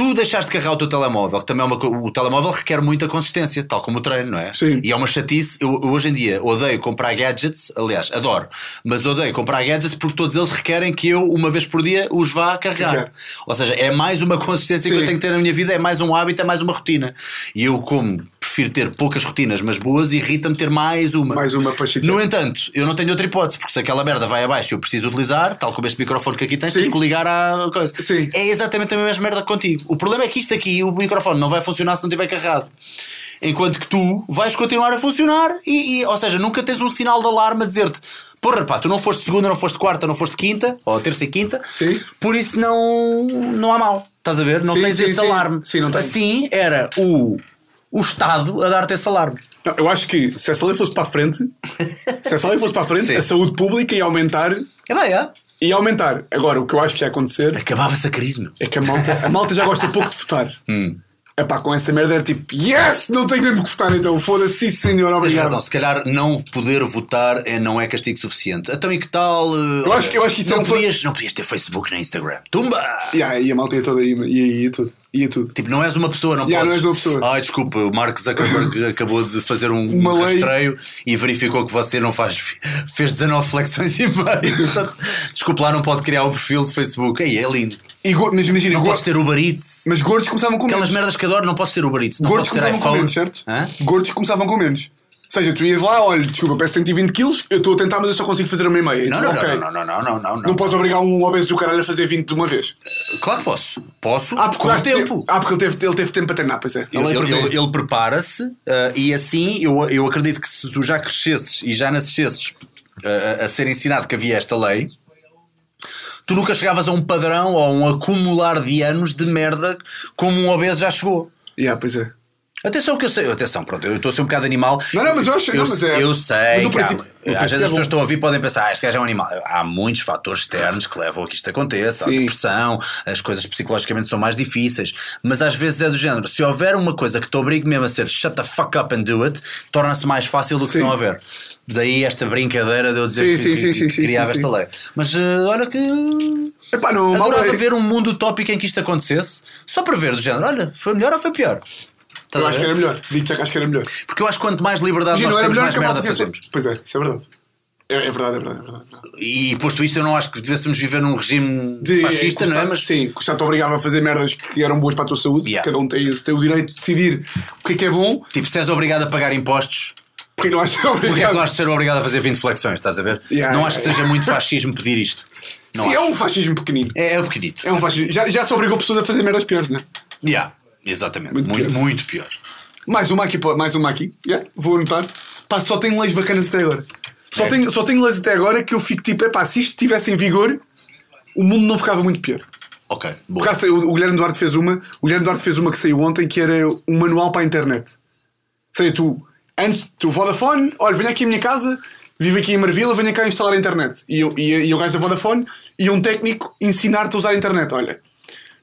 Tu deixares de carregar o teu telemóvel, que também é uma, o telemóvel requer muita consistência, tal como o treino, não é? Sim. E é uma chatice. Eu, eu hoje em dia odeio comprar gadgets, aliás, adoro, mas odeio comprar gadgets porque todos eles requerem que eu, uma vez por dia, os vá carregar. Carregar. Ou seja, é mais uma consistência que Sim. eu tenho que ter na minha vida, é mais um hábito, é mais uma rotina. E eu, como prefiro ter poucas rotinas, mas boas, irrita-me ter mais uma. Mais uma para chatear. No entanto, eu não tenho outra hipótese, porque se aquela merda vai abaixo e eu preciso utilizar, tal como este microfone que aqui tens, Sim. tens que ligar à coisa. Sim. É exatamente a mesma merda contigo. O problema é que isto aqui, o microfone, não vai funcionar se não estiver carregado. Enquanto que tu vais continuar a funcionar e, e- ou seja, nunca tens um sinal de alarme a dizer-te porra pá, tu não foste segunda, não foste quarta, não foste quinta, ou terça e quinta, Sim. por isso não, não há mal. Estás a ver? Não Sim, tens sim, esse sim. alarme. Sim, não tens. assim era o, o Estado a dar-te esse alarme. Não, eu acho que se essa lei fosse para a frente, se essa lei fosse para a frente, Sim. a saúde pública ia aumentar. É bem, é. Ia aumentar. Agora, o que eu acho que ia acontecer Acabava-se a crise, meu. é que a malta, a malta já gosta pouco de votar. Hum. Epá, com essa merda era tipo, yes! Não tenho mesmo que votar então, foda-se, sim senhor, Tens obrigado. razão, se calhar não poder votar é, não é castigo suficiente. Então e que tal? eh, Eu acho que- eu acho que isso não é um- podias, não podias ter Facebook nem Instagram. Tumba! Yeah, e a malta ia toda aí, ia, ia tudo, ia tudo. Tipo, não és uma pessoa, não Yeah, podes. não és uma pessoa. Ai, desculpa, o Mark Zuckerberg acabou de fazer um, Uma um rastreio e verificou que você não faz. fez 19 flexões e meio. Portanto, desculpa lá, não pode criar um perfil de Facebook. Aí é lindo. E mas imagina, Não podes ter Uber Eats. mas gordos começavam com Aquelas menos. merdas que adoro, não podes ter Uber Eats. Não Gordos podes ter começavam com iPhone. menos, certo? Hã? Gordos começavam com menos. Ou seja, tu ias lá, olha, desculpa, peço 120 quilos, eu estou a tentar, mas eu só consigo fazer uma e meia. Não, não, ok. não, não, não, não, não, não, Não podes obrigar um obeso do caralho a fazer 20 de uma vez. Claro que posso. Posso Ah, porque, com teve- tempo. ah, porque ele, teve, ele teve tempo para treinar, pois é. Ele, Ele, ele- prevê. ele- ele prepara-se eh, e assim eu, eu acredito que se tu já crescesses e já nascesses eh, a, a ser ensinado que havia esta lei, tu nunca chegavas a um padrão ou a um acumular de anos de merda como um obeso já chegou. Yeah, pois é. Atenção que eu sei, atenção, pronto, eu estou a ser um bocado animal. Não, não, mas eu acho- eu, não, mas é- eu sei, que há- às vezes é as pessoas estão a ouvir e podem pensar, ah, este gajo é um animal. Há muitos fatores externos que levam a que isto aconteça, a Sim. depressão, as coisas psicologicamente são mais difíceis, mas às vezes é do género, se houver uma coisa que te obrigue mesmo a ser shut the fuck up and do it, torna-se mais fácil do que se Sim. não houver. Daí esta brincadeira de eu dizer Sim, que, sim, que- sim, que criava esta lei. Mas eh, olha que Epá, não, adorava é- ver um mundo utópico em que isto acontecesse, só para ver do género, olha, foi melhor ou foi pior? Estás Eu acho que era melhor. Digo-te já que acho que era melhor. Porque eu acho que quanto mais liberdade Imagina, nós não temos, mais merda fazemos. Pois é, isso é verdade. É, é verdade, é verdade, é verdade. é. E posto isto, eu não acho que devêssemos viver num regime De- fascista, não é? Mas Sim, que já te obrigava a fazer merdas que eram boas para a tua saúde. Yeah. Cada um tem, tem o direito de decidir o que é que é bom, tipo, se és obrigado a pagar impostos, porque não achas porque é que obrigado. nós de ser obrigado a fazer 20 flexões, estás a ver? Yeah, não yeah, acho que yeah. seja muito fascismo pedir isto. Não Sim, é acho. um fascismo pequenino. é, é um pequenito. É um fascismo. Já, já se obrigou pessoas a fazer merdas piores, não é? Yeah, exatamente. Muito Muito, pior. muito pior. Mais uma aqui, mais uma aqui. Yeah, vou anotar. Pá, só tenho leis bacanas até agora. Só, É. tenho, só tenho leis até agora que eu fico tipo, epá, se isto estivesse em vigor, o mundo não ficava muito pior. Ok, Por boa. acaso, o, Guilherme Duarte fez uma, o Guilherme Duarte fez uma que saiu ontem que era um manual para a internet. Seja, tu, antes, tu Vodafone, olha, venha aqui à minha casa, vive aqui em Marvila, venha cá instalar a internet. E, eu, e, e o gajo da Vodafone e um técnico ensinar-te a usar a internet. Olha,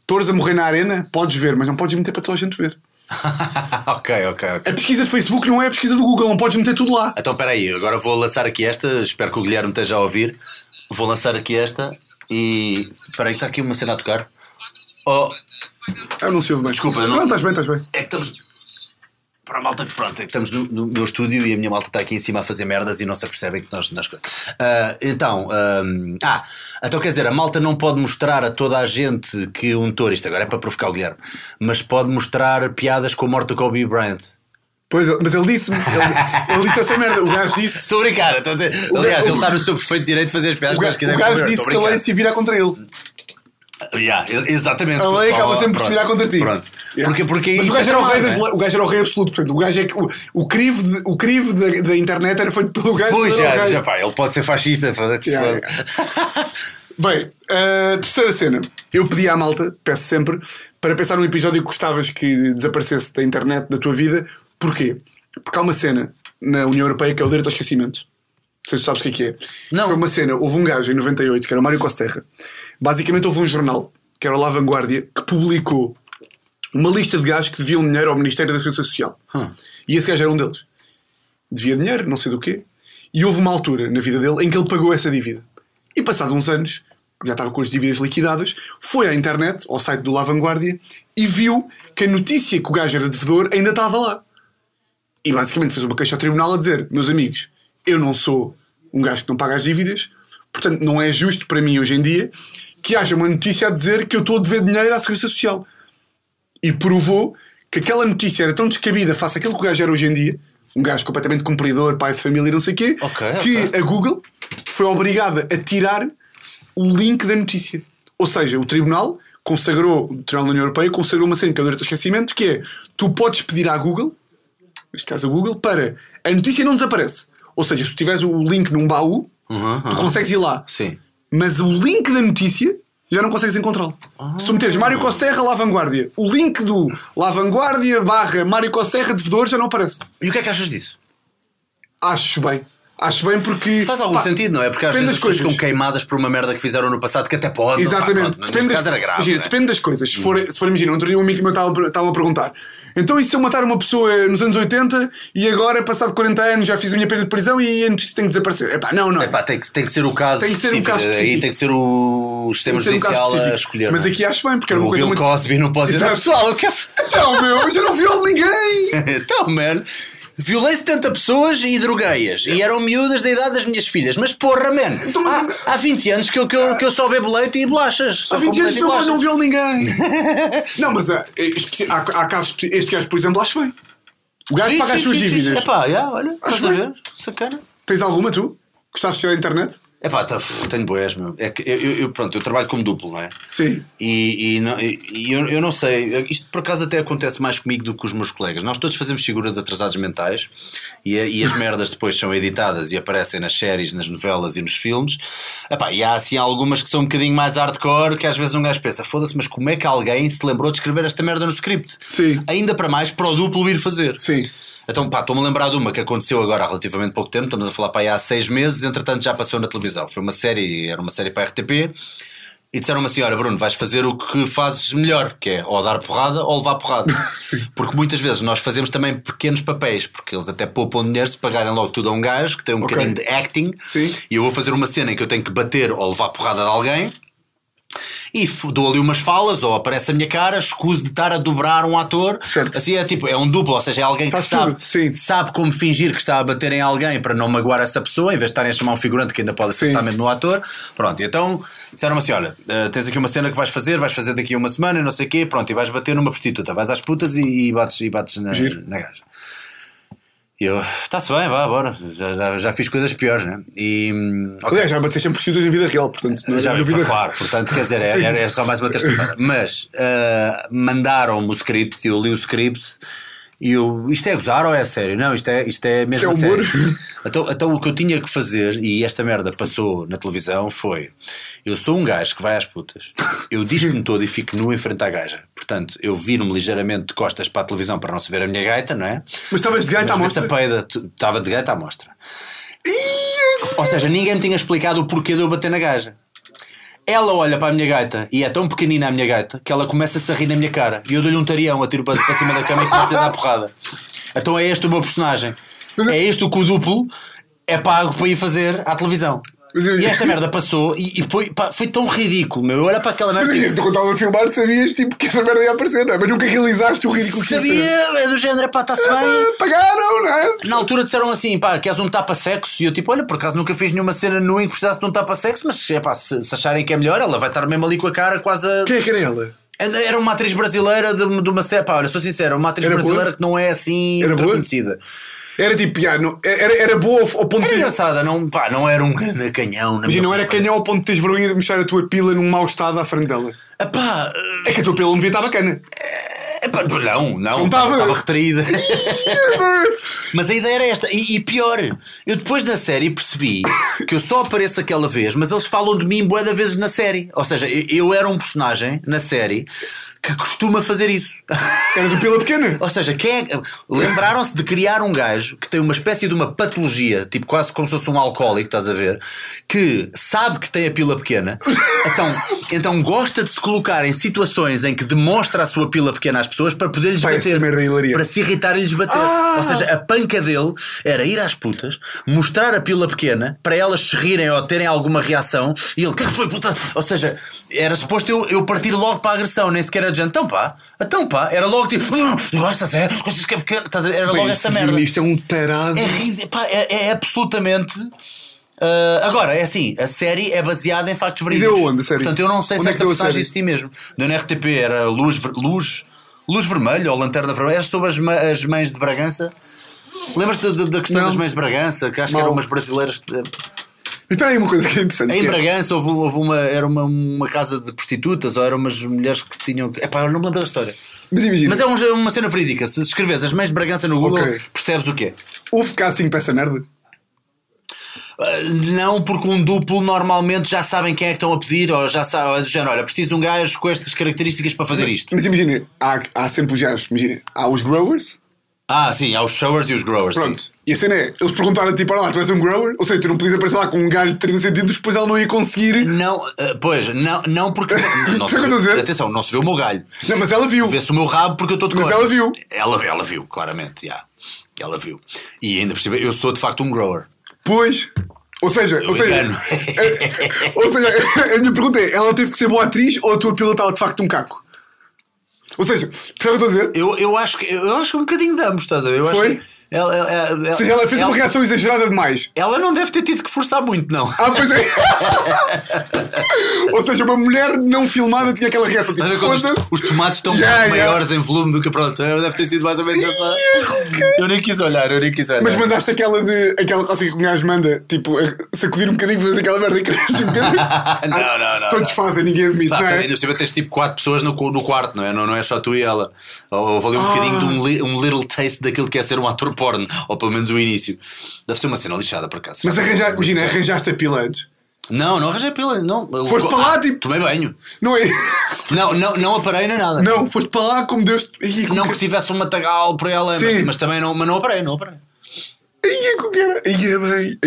touros a morrer na arena, podes ver, mas não podes meter para toda a gente ver. ok, ok, ok. A pesquisa de Facebook não é a pesquisa do Google, não podes meter tudo lá. Então espera aí, agora vou lançar aqui esta, espero que o Guilherme esteja a ouvir. Vou lançar aqui esta e. Espera aí, está aqui uma cena a tocar. Oh, Eu não se ouve bem. Desculpa, não- Não, estás bem, estás bem. é que estamos. Para a malta que pronto, é estamos no, no meu estúdio e a minha malta está aqui em cima a fazer merdas e não se apercebem que nós. nós Ah, então, ahm, ah, então quer dizer, a malta não pode mostrar a toda a gente que um touro, isto agora é para provocar o Guilherme, mas pode mostrar piadas com a morte do Kobe Bryant. Pois, mas ele disse-me, ele, ele disse essa merda. O gajo disse, Estou a brincar, estou a dizer- O aliás, gajo- ele está no seu perfeito direito de fazer as piadas o que gajo, o gajo disse que a lei brincar. se vira contra ele. Yeah, exatamente. A lei acaba sempre por se virar contra ti. Pronto. Yeah. Porque, porque Mas isso o gajo, é era o, rei tramado, das é? le- o gajo era o rei absoluto. Portanto, o gajo é que o, o crivo, de- o crivo da, da internet era feito pelo gajo. Pois já, rei. já pá, ele pode ser fascista. que se Yeah, foda. Bem, a terceira cena. Eu pedi à malta, peço sempre, para pensar num episódio que gostavas que desaparecesse da internet, da tua vida. Porquê? Porque há uma cena na União Europeia que é o direito ao esquecimento. Não sei se tu sabes o que é que é. Não. Foi uma cena, houve um gajo em 98, que era o Mário Costerra. Basicamente houve um jornal, que era o La Vanguardia, que publicou uma lista de gajos que deviam dinheiro ao Ministério da Segurança Social. Hum. E esse gajo era um deles. Devia dinheiro, não sei do quê. E houve uma altura na vida dele em que ele pagou essa dívida. E passado uns anos, já estava com as dívidas liquidadas, foi à internet, ao site do La Vanguardia, e viu que a notícia que o gajo era devedor ainda estava lá. E basicamente fez uma queixa ao tribunal a dizer: Meus amigos, eu não sou um gajo que não paga as dívidas, portanto não é justo para mim hoje em dia que haja uma notícia a dizer que eu estou a dever dinheiro à Segurança Social. E provou que aquela notícia era tão descabida face àquilo que o gajo era hoje em dia, um gajo completamente cumpridor, pai de família e não sei o quê, Ok, que ok. a Google foi obrigada a tirar o link da notícia. Ou seja, o tribunal consagrou, o Tribunal da União Europeia consagrou uma cena que é o direito ao esquecimento, que é tu podes pedir à Google, neste caso a Google, para a notícia não desaparece. Ou seja, se tu tiveres o link num baú, Uhum, tu uhum. consegues ir lá. Sim. Mas o link da notícia já não consegues encontrá-lo. Se tu meteres Mário Cosserra La Vanguardia, o link do La Vanguardia barra Mário Cosserra devedor já não aparece. E o que é que achas disso? Acho bem. Acho bem porque. Faz algum pá, sentido, não é? Porque às vezes as pessoas ficam coisas. queimadas por uma merda que fizeram no passado que até pode. Exatamente. Pá, pronto, depende, caso das, era grave. imagina, é? depende das coisas. Se for, se for imagina, outro dia um amigo meu estava estava a perguntar. Então, e se eu matar uma pessoa nos anos 80 e agora, passado 40 anos, já fiz a minha pena de prisão e a notícia tem que desaparecer? Epá, não, não. Epá, tem, que, tem que ser o caso Tem que ser um específico. caso Aí tem que ser o sistema ser um judicial a escolher. Mas é? aqui acho bem, porque era uma o coisa Bill muito. Cosby não pode dizer pessoal, eu quero. Então, meu, mas eu não violo ninguém! então, man, violei 70 pessoas e droguei-as. E eram miúdas da idade das minhas filhas. Mas porra, man, Então, há, há 20 anos que eu, que, eu, que eu só bebo leite e bolachas. Só Há 20 como anos e meu pai bolachas. não violo ninguém! não, mas ah, especi- há, há casos. Este gajo, por exemplo, acho bem. O gajo Sim, paga as sim, suas sim, dívidas. sim. Epá, já, olha, estás a ver? Sacana. Tens alguma tu? Gostaste de tirar a internet? Epá, tá, f- tenho boés, meu. É que eu, eu- eu- pronto, eu trabalho como duplo, não é? Sim. E, e não- e- e eu, eu não sei, isto por acaso até acontece mais comigo do que com os meus colegas. Nós todos fazemos figura de atrasados mentais e, a- e as merdas depois são editadas e aparecem nas séries, nas novelas e nos filmes. Epá, e há assim algumas que são um bocadinho mais hardcore que às vezes um gajo pensa: foda-se, mas como é que alguém se lembrou de escrever esta merda no script? Sim. Ainda para mais para o duplo ir fazer. Sim. Então, pá, estou-me a lembrar de uma que aconteceu agora há relativamente pouco tempo, estamos a falar para aí há seis meses, entretanto já passou na televisão. Foi uma série, era uma série para a RTP, e disseram-me assim: Olha, Bruno, vais fazer o que fazes melhor, que é ou dar porrada ou levar porrada. porque muitas vezes nós fazemos também pequenos papéis, porque eles até poupam dinheiro se pagarem logo tudo a um gajo que tem um Ok. bocadinho de acting, Sim. e eu vou fazer uma cena em que eu tenho que bater ou levar porrada de alguém. E dou ali umas falas, ou aparece a minha cara, escuso de estar a dobrar um ator. Certo. Assim é tipo, é um duplo, ou seja, é alguém Faz que sabe, sim. sabe como fingir que está a bater em alguém para não magoar essa pessoa, em vez de estarem a chamar um figurante que ainda pode acertar Sim. mesmo no ator. Pronto, e então disseram-me assim: olha, eh, tens aqui uma cena que vais fazer, vais fazer daqui a uma semana, e não sei o quê, pronto, e vais bater numa prostituta, vais às putas e, e bates, e bates na, Giro. na gaja. E eu, está-se bem, vá, bora, já, já, já fiz coisas piores, né? E. hum, ok. Aliás, já bateste em prostitutas em vida real, portanto, não é Já na vida claro, portanto, quer dizer, era, era só mais uma terça-feira. Mas ah, mandaram-me o script, eu li o script e eu, isto é gozar ou é sério? Não, isto é, isto é mesmo Isto é humor. sério. Então, então o que eu tinha que fazer, e esta merda passou na televisão, foi: eu sou um gajo que vai às putas, eu disco-me todo e fico nu em frente à gaja. Portanto, eu viro-me ligeiramente de costas para a televisão para não se ver a minha gaita, não é? Mas estavas de gaita à mostra? estava de gaita à mostra. Ou seja, ninguém me tinha explicado o porquê de eu bater na gaja. Ela olha para a minha gaita e é tão pequenina a minha gaita que ela começa-se a rir na minha cara. E eu dou-lhe um tarião, atiro para, para cima da cama e começo a dar porrada. Então é este o meu personagem. É este o que o duplo é pago para ir fazer à televisão. Mas E esta merda passou e, e foi, pá, foi tão ridículo, meu. Eu olho para aquela Mas merda imagina, e tu quando a filmar sabias tipo, que essa merda ia aparecer, não é? Mas nunca realizaste o ridículo que sabia, é do género, pá, está-se bem. Ah, Pagaram, não é? Na altura disseram assim, pá, queres um tapa-sexo? E eu tipo, olha, por acaso nunca fiz nenhuma cena nua em que precisasse de um tapa-sexo, mas é pá, se, se acharem que é melhor, ela vai estar mesmo ali com a cara quase a... Quem é que era ela? Era uma atriz brasileira de, de uma pá, olha, sou sincero, uma atriz Era brasileira boa? que não é assim Era ultra boa? conhecida. Era tipo, já, não, era, era boa ao ponto Era de. engraçada, não, pá, não era um grande canhão. na Imagina, não era canhão ao ponto de teres vergonha de mostrar a tua pila num mau estado à frente dela. Epá, É que a tua pila não devia estar bacana. epá, não, não, Não estava? estava retraída. Mas a ideia era esta. E, e pior, eu depois na série percebi que eu só apareço aquela vez, mas eles falam de mim bué de vezes na série. Ou seja, eu, eu era um personagem na série que costuma fazer isso. Eras o pila pequena. Ou seja, quem é- lembraram-se de criar um gajo que tem uma espécie de uma patologia, tipo quase como se fosse um alcoólico, estás a ver? Que sabe que tem a pila pequena, então, então gosta de se colocar em situações em que demonstra a sua pila pequena às pessoas para poder-lhes bater. Para se irritar e lhes bater. Ah! Ou seja, a panca dele era ir às putas, mostrar a pila pequena para elas se rirem ou terem alguma reação e ele, que é que foi puta? Ou seja, era suposto eu, eu partir logo para a agressão, nem sequer de então pá, então pá, era logo tipo, "Ah, gostas é? Gostas que é pequeno? Era logo Bem, esta merda. guionista é um tarado. É, pá, é, é absolutamente. Ah, agora, é assim, a série é baseada em factos verídicos. deu onde a série? Portanto, eu não sei Onde se é que esta personagem existia mesmo. Deu na RTP, era Luz, luz, luz Vermelha ou Lanterna Vermelha, era sobre as, as mães de Bragança. Lembras-te da, questão Não. das mães de Bragança? Que acho que Mal. eram umas brasileiras. que- Mas espera aí uma coisa que é interessante. Em que é- Bragança houve, houve uma, era uma, uma casa de prostitutas ou eram umas mulheres que tinham. Epá, eu não me lembro da história. Mas imagina, Mas é um- uma cena verídica. Se escreves as mães de Bragança no Google, Ok. percebes o quê? houve casting para essa merda? Não, porque um duplo normalmente já sabem quem é que estão a pedir, ou já sabem, do género, olha, preciso de um gajo com estas características para fazer isto. Mas imagina, há, há sempre os gajos. Imagina, há os growers, Ah, sim, há os showers e os growers. sim. Pronto. E a cena é, eles perguntaram tipo, olha lá, tu és um grower? Ou seja, tu não podias aparecer lá com um galho de 30 centímetros, depois ela não ia conseguir. Não, eh, pois, não, não porque. Não que eu estou a viu, dizer. atenção, não se viu o meu galho. Não, mas ela viu. Vê-se o meu rabo porque eu estou de Mas ela viu. Ela, ela viu, claramente, já. Ela viu. E ainda cima, eu sou de facto um grower. Pois. Ou seja, ou seja, engano. é- ou seja, a minha pergunta é: ela teve que ser boa atriz ou a tua pila estava de facto um caco? Ou seja, percebe o que eu estou a dizer? Eu, eu, acho que, eu acho que um bocadinho de ambos, estás a ver? Eu Foi? Acho que ela, ela, ela, Ou seja, ela fez uma reação exagerada demais. ela não deve ter tido que forçar muito, não. Ah, pois é. Ou seja, uma mulher não filmada tinha aquela reação tipo, os, os tomates estão Yeah, yeah. maiores em volume do que pronto. Deve ter sido mais ou menos essa. Eu nem quis olhar, eu nem quis olhar. Mas mandaste aquela de aquela clássica que o gajo manda, tipo, sacudir um bocadinho fazer aquela merda cresce um bocadinho. Não, não, não, Todos não. fazem, ninguém admite, Pá, não é? ainda por cima tens tipo 4 pessoas no, no quarto, não é? Não, não é só tu e ela. Houve ali um Ah. bocadinho de um, li- um little taste daquilo que é ser um ator porno, ou pelo menos o início. Deve ser uma cena lixada por acaso. Mas arranjar, imagina, arranjaste a pila antes. Não, não arranjei pila, não. Foste para lá, tipo- Tomei banho. Não é? Não, não, não aparei nem nada. Não, foste para lá como Deus. Não que- tivesse um matagal por ela, mas, mas também não, mas não aparei, não aparei. Ia que era? Ia bem.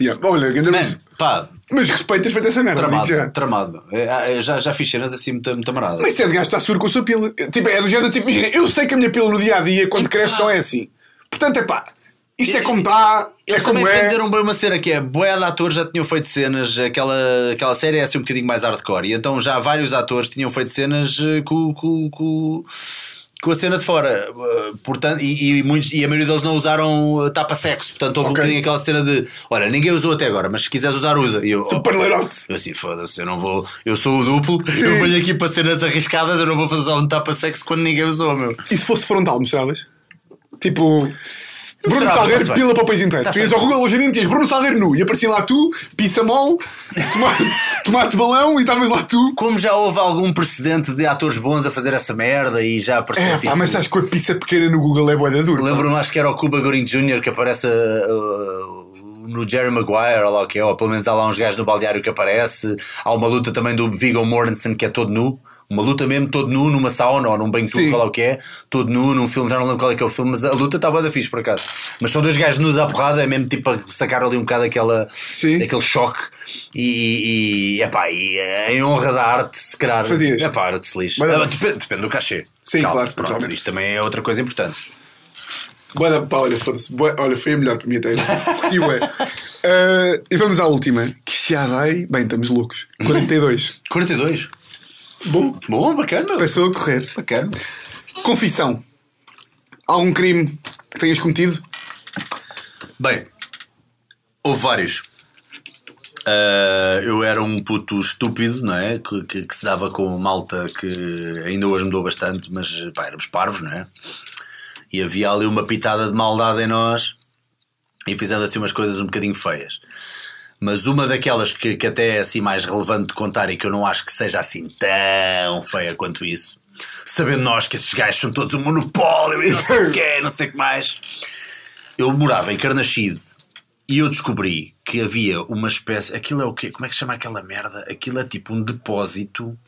Ia. Olha, grande Man, mas, pá, mas respeito teres feito essa merda. tramado, já. tramado. É, é, Já, já fiz cenas assim muito, muito amaradas. Mas esse é de gajo está seguro com a sua pila. Tipo, é do género, tipo, imagina, eu sei que a minha pila no dia a dia, quando cresce, não é assim. Portanto, é pá, isto é como está, é Eles como também é. venderam bem uma cena que é boé de atores já tinham feito cenas, aquela, aquela série é assim um bocadinho mais hardcore, e então já vários atores tinham feito cenas eh, com, com, com, com a cena de fora. Eh, Portanto, e, e, muitos, e a maioria deles não usaram eh, tapa-sexo, portanto houve Ok. um bocadinho aquela cena de olha, ninguém usou até agora, mas se quiseres usar, usa. E eu, Super leirote. eu assim, foda-se, eu não vou. Eu sou o duplo, eu venho aqui para cenas arriscadas, eu não vou usar um tapa-sexo quando ninguém usou, meu. E se fosse frontal, mostravas? Tipo. Bruno Mostrava, Salgueiro, pila para o país inteiro. Tá-se Tu ias ao Google hoje em dia, Bruno Salgueiro nu e aparecia lá tu, pizza mole, tomate, tomate balão e estavas lá tu. Como já houve algum precedente de atores bons a fazer essa merda e já apareceu É, tipo, pá, mas estás com a pizza pequena no Google é boeda dura. Lembro-me, acho que era o Cuba Gooding Jr. que aparece uh, no Jerry Maguire, ou lá o que é, ou pelo menos há lá uns gajos no baldeário que aparece. Há uma luta também do Viggo Mortensen que é todo nu. Uma luta mesmo todo nu numa sauna ou num banho tubo, qual é o que é, todo nu num filme, já não lembro qual é que é o filme, mas a luta está boa da fixe por acaso. Mas são dois gajos nus à porrada, é mesmo tipo a sacar ali um bocado aquela, Sim. aquele choque e, e, epá, e eh, em honra da arte, se calhar, Fazias. epá, que se lixe. Mas- Ah, depende, depende do cachê. Sim, claro, Pronto, totalmente. isto também é outra coisa importante. Boeda, pá, olha. Bué- Olha, foi a melhor para mim até. Curti, ué. Uh, e vamos à última, que já vai. Bem, estamos loucos. 42. 42. Bom, Bom, bacana. passou a correr. Bacana. Confissão. Algum crime que tenhas cometido? Bem, houve vários. Ah, eu era um puto estúpido, não é? Que, que- que se dava com malta que ainda hoje mudou bastante, mas pá, éramos parvos, não é? E havia ali uma pitada de maldade em nós e fizemos assim umas coisas um bocadinho feias. Mas uma daquelas que, que até é assim mais relevante de contar e que eu não acho que seja assim tão feia quanto isso, sabendo nós que esses gajos são todos um monopólio e não sei o quê, não sei o que mais. Eu morava em Carnaxide e eu descobri que havia uma espécie. Aquilo é o quê? Como é que se chama aquela merda? Aquilo é tipo um depósito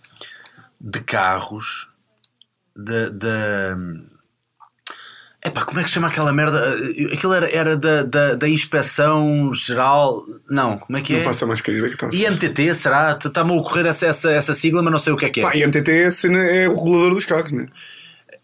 de carros da. da Epá, como é que chama aquela merda? Aquilo era, era da, da, da inspeção geral. Não, como é que é? Não faça mais querida que está. IMTT, será? Está-me a ocorrer essa, essa, essa sigla, mas não sei o que é que é. Pá, e MTT é, é o regulador dos carros, né?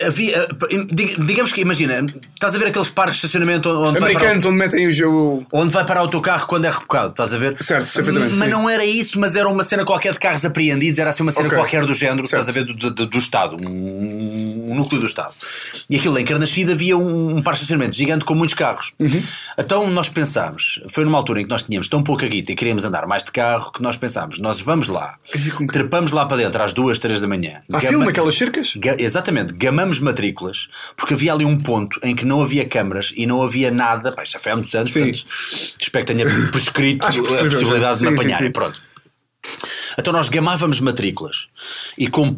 Havia, dig- digamos que, imagina, estás a ver aqueles parques de estacionamento onde vai, Americanos, onde metem o jogo. onde vai parar o teu carro quando é rebocado, estás a ver? Certo, perfeitamente, Mas sim. não era isso, mas era uma cena qualquer de carros apreendidos, era assim uma cena Ok. qualquer do género, Certo. estás a ver, do, do, do Estado, um, um núcleo do Estado. E aquilo em Carnaxide havia um, um parque de estacionamento gigante com muitos carros. Uhum. Então nós pensámos, foi numa altura em que nós tínhamos tão pouca guita e queríamos andar mais de carro que nós pensámos, nós vamos lá, trepamos lá para dentro às duas, três da manhã. Há gama- filme, aquelas cercas? Ga- exatamente, gamamos matrículas, porque havia ali um ponto em que não havia câmaras e não havia nada. Pá, já foi há muitos anos, Sim. portanto, espero que tenha prescrito que a possibilidade de me apanharem. Pronto. Então nós gamávamos matrículas e com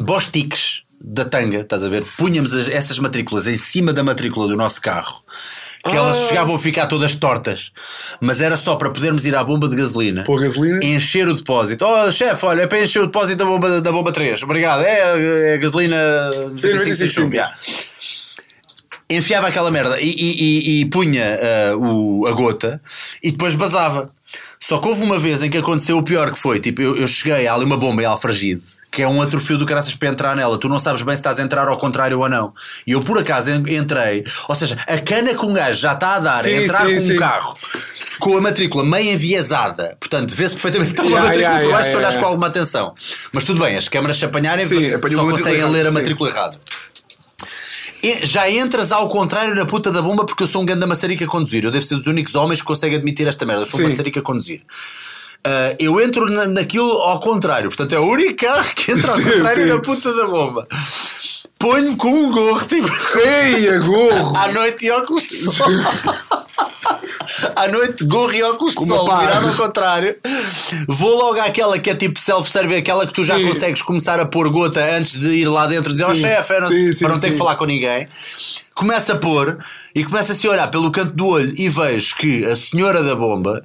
bostiques da tanga, estás a ver? Punhamos as- essas matrículas em cima da matrícula do nosso carro. Que elas Ah. chegavam a ficar todas tortas, mas era só para podermos ir à bomba de gasolina, Pôr gasolina. encher o depósito. Oh, chefe, olha, é para encher o depósito da bomba, da bomba 3. Obrigado. É, é gasolina 96 95. chumbo, já. enfiava aquela merda e, e- e- e punha ah, o, a gota e depois basava. Só que houve uma vez em que aconteceu o pior que foi: tipo, eu, eu cheguei, há ali uma bomba em Alfragide. Que é um atrofio do caraças para entrar nela, tu não sabes bem se estás a entrar ao contrário ou não. E eu por acaso en- entrei, ou seja, a cana que um gajo já está a dar Sim, a entrar sim, com sim. um carro com a matrícula meio enviesada, portanto vê-se perfeitamente que está uma Yeah, matrícula, yeah, tu vais yeah, se olhares yeah. com alguma atenção. Mas tudo bem, as câmaras se apanharem, Sim, só conseguem ler a matrícula errada. Já entras ao contrário na puta da bomba porque eu sou um ganda maçarica a conduzir. Eu devo ser dos únicos homens que conseguem admitir esta merda. Eu sou um Sim. maçarica a conduzir. Ah, eu entro na, naquilo ao contrário. Portanto, é o único carro que entra ao contrário sim. na puta da bomba. Ponho-me com um gorro, tipo, Ei, gorro! à noite e óculos de sol. À noite, gorro e óculos de sol, pá. virado ao contrário. Vou logo àquela que é tipo self-serve, aquela que tu já Sim. consegues começar a pôr gota antes de ir lá dentro e dizer, ó Sim. chefe, para não ter que falar com ninguém. Começa a pôr e começa a se olhar pelo canto do olho e vejo que a senhora da bomba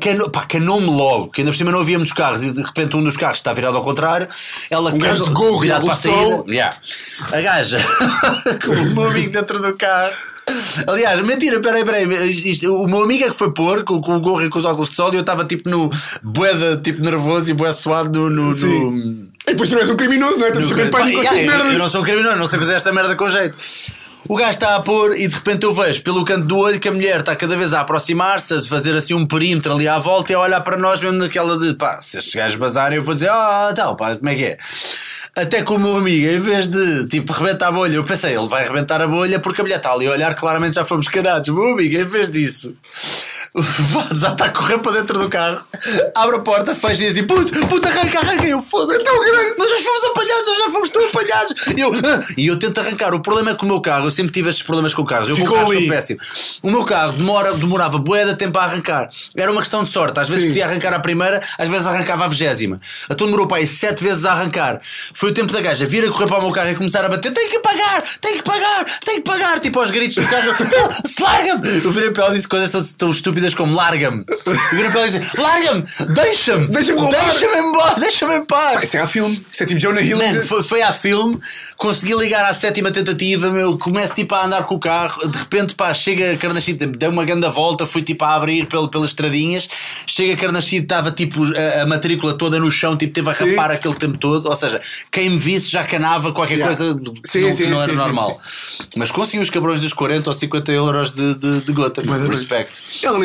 Cano, pá, canou-me logo, que ainda por cima não havia muitos carros e de repente um dos carros está virado ao contrário. Ela Um gajo de gorro virado para a saída. Yeah. A gaja com o meu amigo dentro do carro. Aliás, mentira, peraí, peraí. Isto, o meu amigo é que foi pôr com, com o gorro e com os óculos de sol e eu estava tipo no boeda, tipo nervoso e boé suado no. no E depois tu és um criminoso, não é? Estamos sempre em Pá, pânico com estas eu, merdas. eu não sou um criminoso, não sei fazer esta merda com jeito. O gajo está a pôr e de repente eu vejo pelo canto do olho que a mulher está cada vez a aproximar-se, a fazer assim um perímetro ali à volta e a olhar para nós mesmo naquela de pá, se estes gajos bazarem eu vou dizer, ah, então, pá, como é que é? Até que o meu amigo, em vez de tipo rebentar a bolha, eu pensei, ele vai rebentar a bolha porque a mulher está ali a olhar, claramente já fomos canados. Meu amigo, em vez disso, já está a correr para dentro do carro, abre a porta, fecha e diz assim: puto, puto, arranca, arranca. E eu foda-se, mas nós fomos apanhados, nós já fomos todos apanhados. E eu, "Ah." e eu tento arrancar. O problema é que o meu carro, eu sempre tive estes problemas com carros. Eu Ficou com carros ali. sou péssimo. O meu carro demora, demorava bué de tempo a arrancar. Era uma questão de sorte. Às vezes Sim. podia arrancar a primeira, às vezes arrancava a vigésima. Então demorou para aí sete vezes a arrancar. Foi o tempo da gaja vir a correr para o meu carro e começar a bater: tem que pagar, tem que pagar, tem que pagar. Tipo aos gritos do carro: "Ah, se larga-me. Eu virei para ela e disse coisas tão, tão estúpidas como: larga-me. Eu virei para ela e disse: larga-me, deixa-me, Deixa-me roubar." deixa-me embora, deixa-me em paz. Isso é a filme. Isso é tipo Jonah Hill. Man, foi, foi à filme, consegui ligar à sétima tentativa, meu, começo tipo a andar com o carro, de repente pá, chega a Carnachide, deu uma grande volta, fui tipo a abrir pelo, pelas estradinhas, chega a Carnachide, estava tipo a, a matrícula toda no chão, tipo teve a Sim. rapar aquele tempo todo, ou seja, quem me visse já canava qualquer Yeah. coisa que Sim, não, sim, que não era normal. Mas consegui os cabrões dos 40 ou 50 euros de, de, de gota, Bué da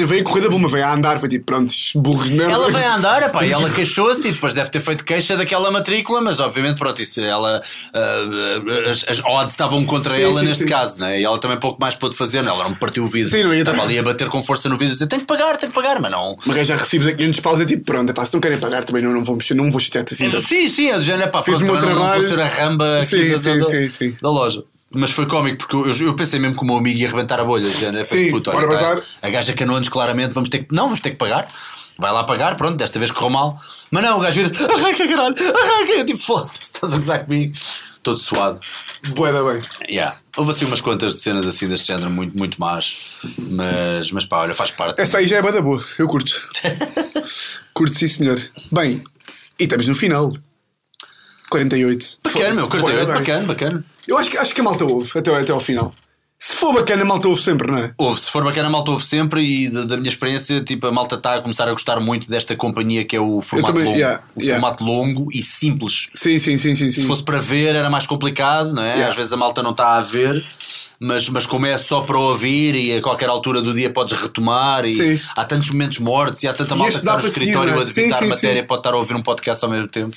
veio a correr da bomba, veio a andar. Foi tipo, pronto, burros de merda. Ela vai a andar, epá, e ela queixou-se e depois deve ter feito queixa daquela matrícula, mas obviamente, pronto, isso ela. ah, as, as odds estavam contra Sim, ela sim, neste sim. caso, né? e ela também pouco mais pôde fazer, não, ela não partiu o vidro. Sim, não ia Estava ali a bater com força no vidro e dizer: tem que pagar, tem que pagar, mas não. Uma gaja recibes a 500 paus é tipo, pronto, epá, se não querem pagar também não, não vou mexer, não vou chatear-te assim. tanto. Sim, sim, a do género, pá, Fiz pronto, meu também não, vou trabalho. ser a ramba aqui Sim, da, sim, da- sim, sim. da loja. Mas foi cómico porque eu, eu pensei mesmo que o meu amigo ia arrebentar a bolha. do género, Sim, puto, olha, tá, a gaja canones, claramente, vamos ter que. Não, vamos ter que pagar. Vai lá pagar, pronto, desta vez correu mal. Mas não, o gajo vira arranca, caralho, arranca. Eu tipo, foda-se, estás a gozar comigo. Todo suado. Bué da bem. Yeah. Houve assim umas quantas de cenas assim deste género muito, muito más. Mas, mas pá, olha, faz parte. Essa aí já é bué da boa, eu curto. curto, sim senhor. Bem, e estamos no final. 48. Bacana, meu, Foda-se, 48, bué da bem. bacana, bacana. Eu acho que, acho que a malta ouve até, até ao final. Se for bacana, a malta ouve sempre, não é? Houve, se for bacana, a malta ouve sempre e da, da minha experiência, tipo, a malta está a começar a gostar muito desta companhia que é o formato também, longo. yeah, o yeah. formato longo e simples. Sim, sim, sim, sim. sim. Se fosse para ver era mais complicado, não é? Yeah. Às vezes a malta não está a ver, mas, mas como é só para ouvir e a qualquer altura do dia podes retomar e Sim. há tantos momentos mortos e há tanta malta que está no seguir, escritório é? a debitar Sim, sim, matéria sim. pode estar a ouvir um podcast ao mesmo tempo.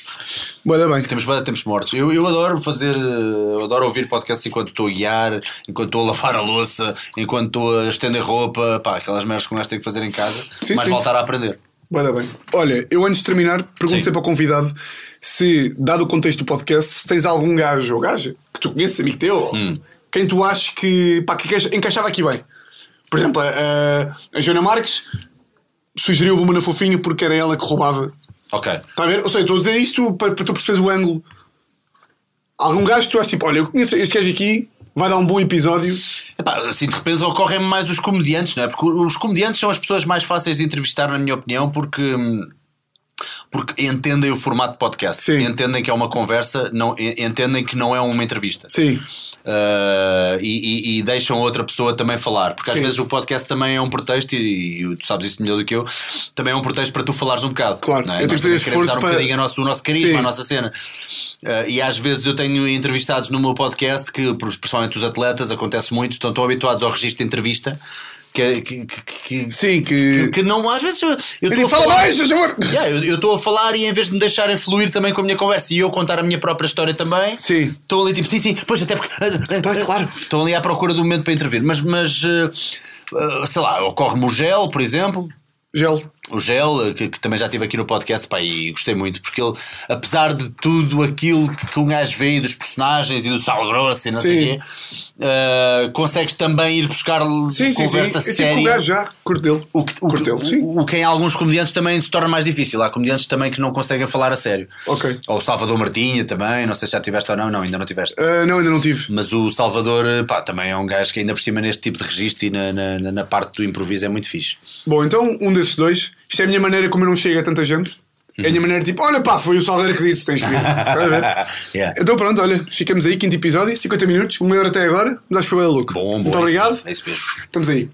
Da bem. Temos bastante tempos mortos. Eu, eu adoro fazer, eh, eu adoro ouvir podcasts enquanto estou a guiar, enquanto estou a lavar a louça, enquanto estou a estender roupa, pá, aquelas merdas que um gajo tem que fazer em casa, Sim, sim. voltar a aprender. Da bem. Olha, eu antes de terminar, pergunto sempre ao convidado se, dado o contexto do podcast, se tens algum gajo ou gaja que tu conheces, amigo teu, Hum. Quem tu achas que, pá, que encaixa- encaixava aqui bem. Por exemplo, a, a Joana Marques sugeriu o Bumana Fofinho porque era ela que roubava. Ok. Está a ver? Ou seja, estou a dizer isto para, para tu perceberes o ângulo. Algum gajo que tu achas tipo, olha, eu conheço este gajo aqui, vai dar um bom episódio. Epá, assim de repente ocorrem mais os comediantes, não é? Porque os comediantes são as pessoas mais fáceis de entrevistar, na minha opinião, porque hum, Porque entendem o formato de podcast, Sim. entendem que é uma conversa, não, en- entendem que não é uma entrevista. Sim. Uh, e, e- e deixam outra pessoa também falar, porque às Sim. vezes o podcast também é um pretexto, e, e tu sabes isso melhor do que eu, também é um pretexto para tu falares um bocado. Claro. não é? Eu Nós tenho queremos dar um para- bocadinho nosso, o nosso carisma, Sim. a nossa cena. Uh, e às vezes eu tenho entrevistados no meu podcast que, principalmente os atletas, acontece muito, estão tão habituados ao registro de entrevista que, que, que, Sim, que. que não, às vezes eu- estou a fala falar. mais! Yeah, eu estou a falar e em vez de me deixarem fluir também com a minha conversa e eu contar a minha própria história também, estou ali tipo, sim, sim, pois até porque. Pois, claro. Estou ali à procura do momento para intervir. Mas, mas eh, eh, sei lá, ocorre-me o gel, por exemplo. Gel. O Gel, eh, que, que também já estive aqui no podcast, pá, e gostei muito, porque ele, apesar de tudo aquilo que, que um gajo vê e dos personagens e do sal grosso e não sei o Sim. quê, eh, consegues também ir buscar Sim, sim, sim. conversa Eu tive com o séria. gajo já, curto dele. O que, o, sim. o, o que em alguns comediantes também se torna mais difícil. Há comediantes também que não conseguem falar a sério. Ok. Ou o Salvador Martinha também, não sei se já tiveste ou não, não, ainda não tiveste. Ah, não, ainda não tive. Mas o Salvador, pá, também é um gajo que ainda por cima neste tipo de registro e na, na- na parte do improviso é muito fixe. Bom, então um desses dois. Isto é a minha maneira como eu não chego a tanta gente. É a minha maneira tipo, olha pá, foi o Salveira que disse, tens que vir. Estás a ver? Yeah. Então pronto, olha, ficamos aí, quinto episódio, 50 minutos, uma hora até agora, mas acho que foi bem louco. Bom, bom. Muito é obrigado. É isso mesmo. Estamos aí.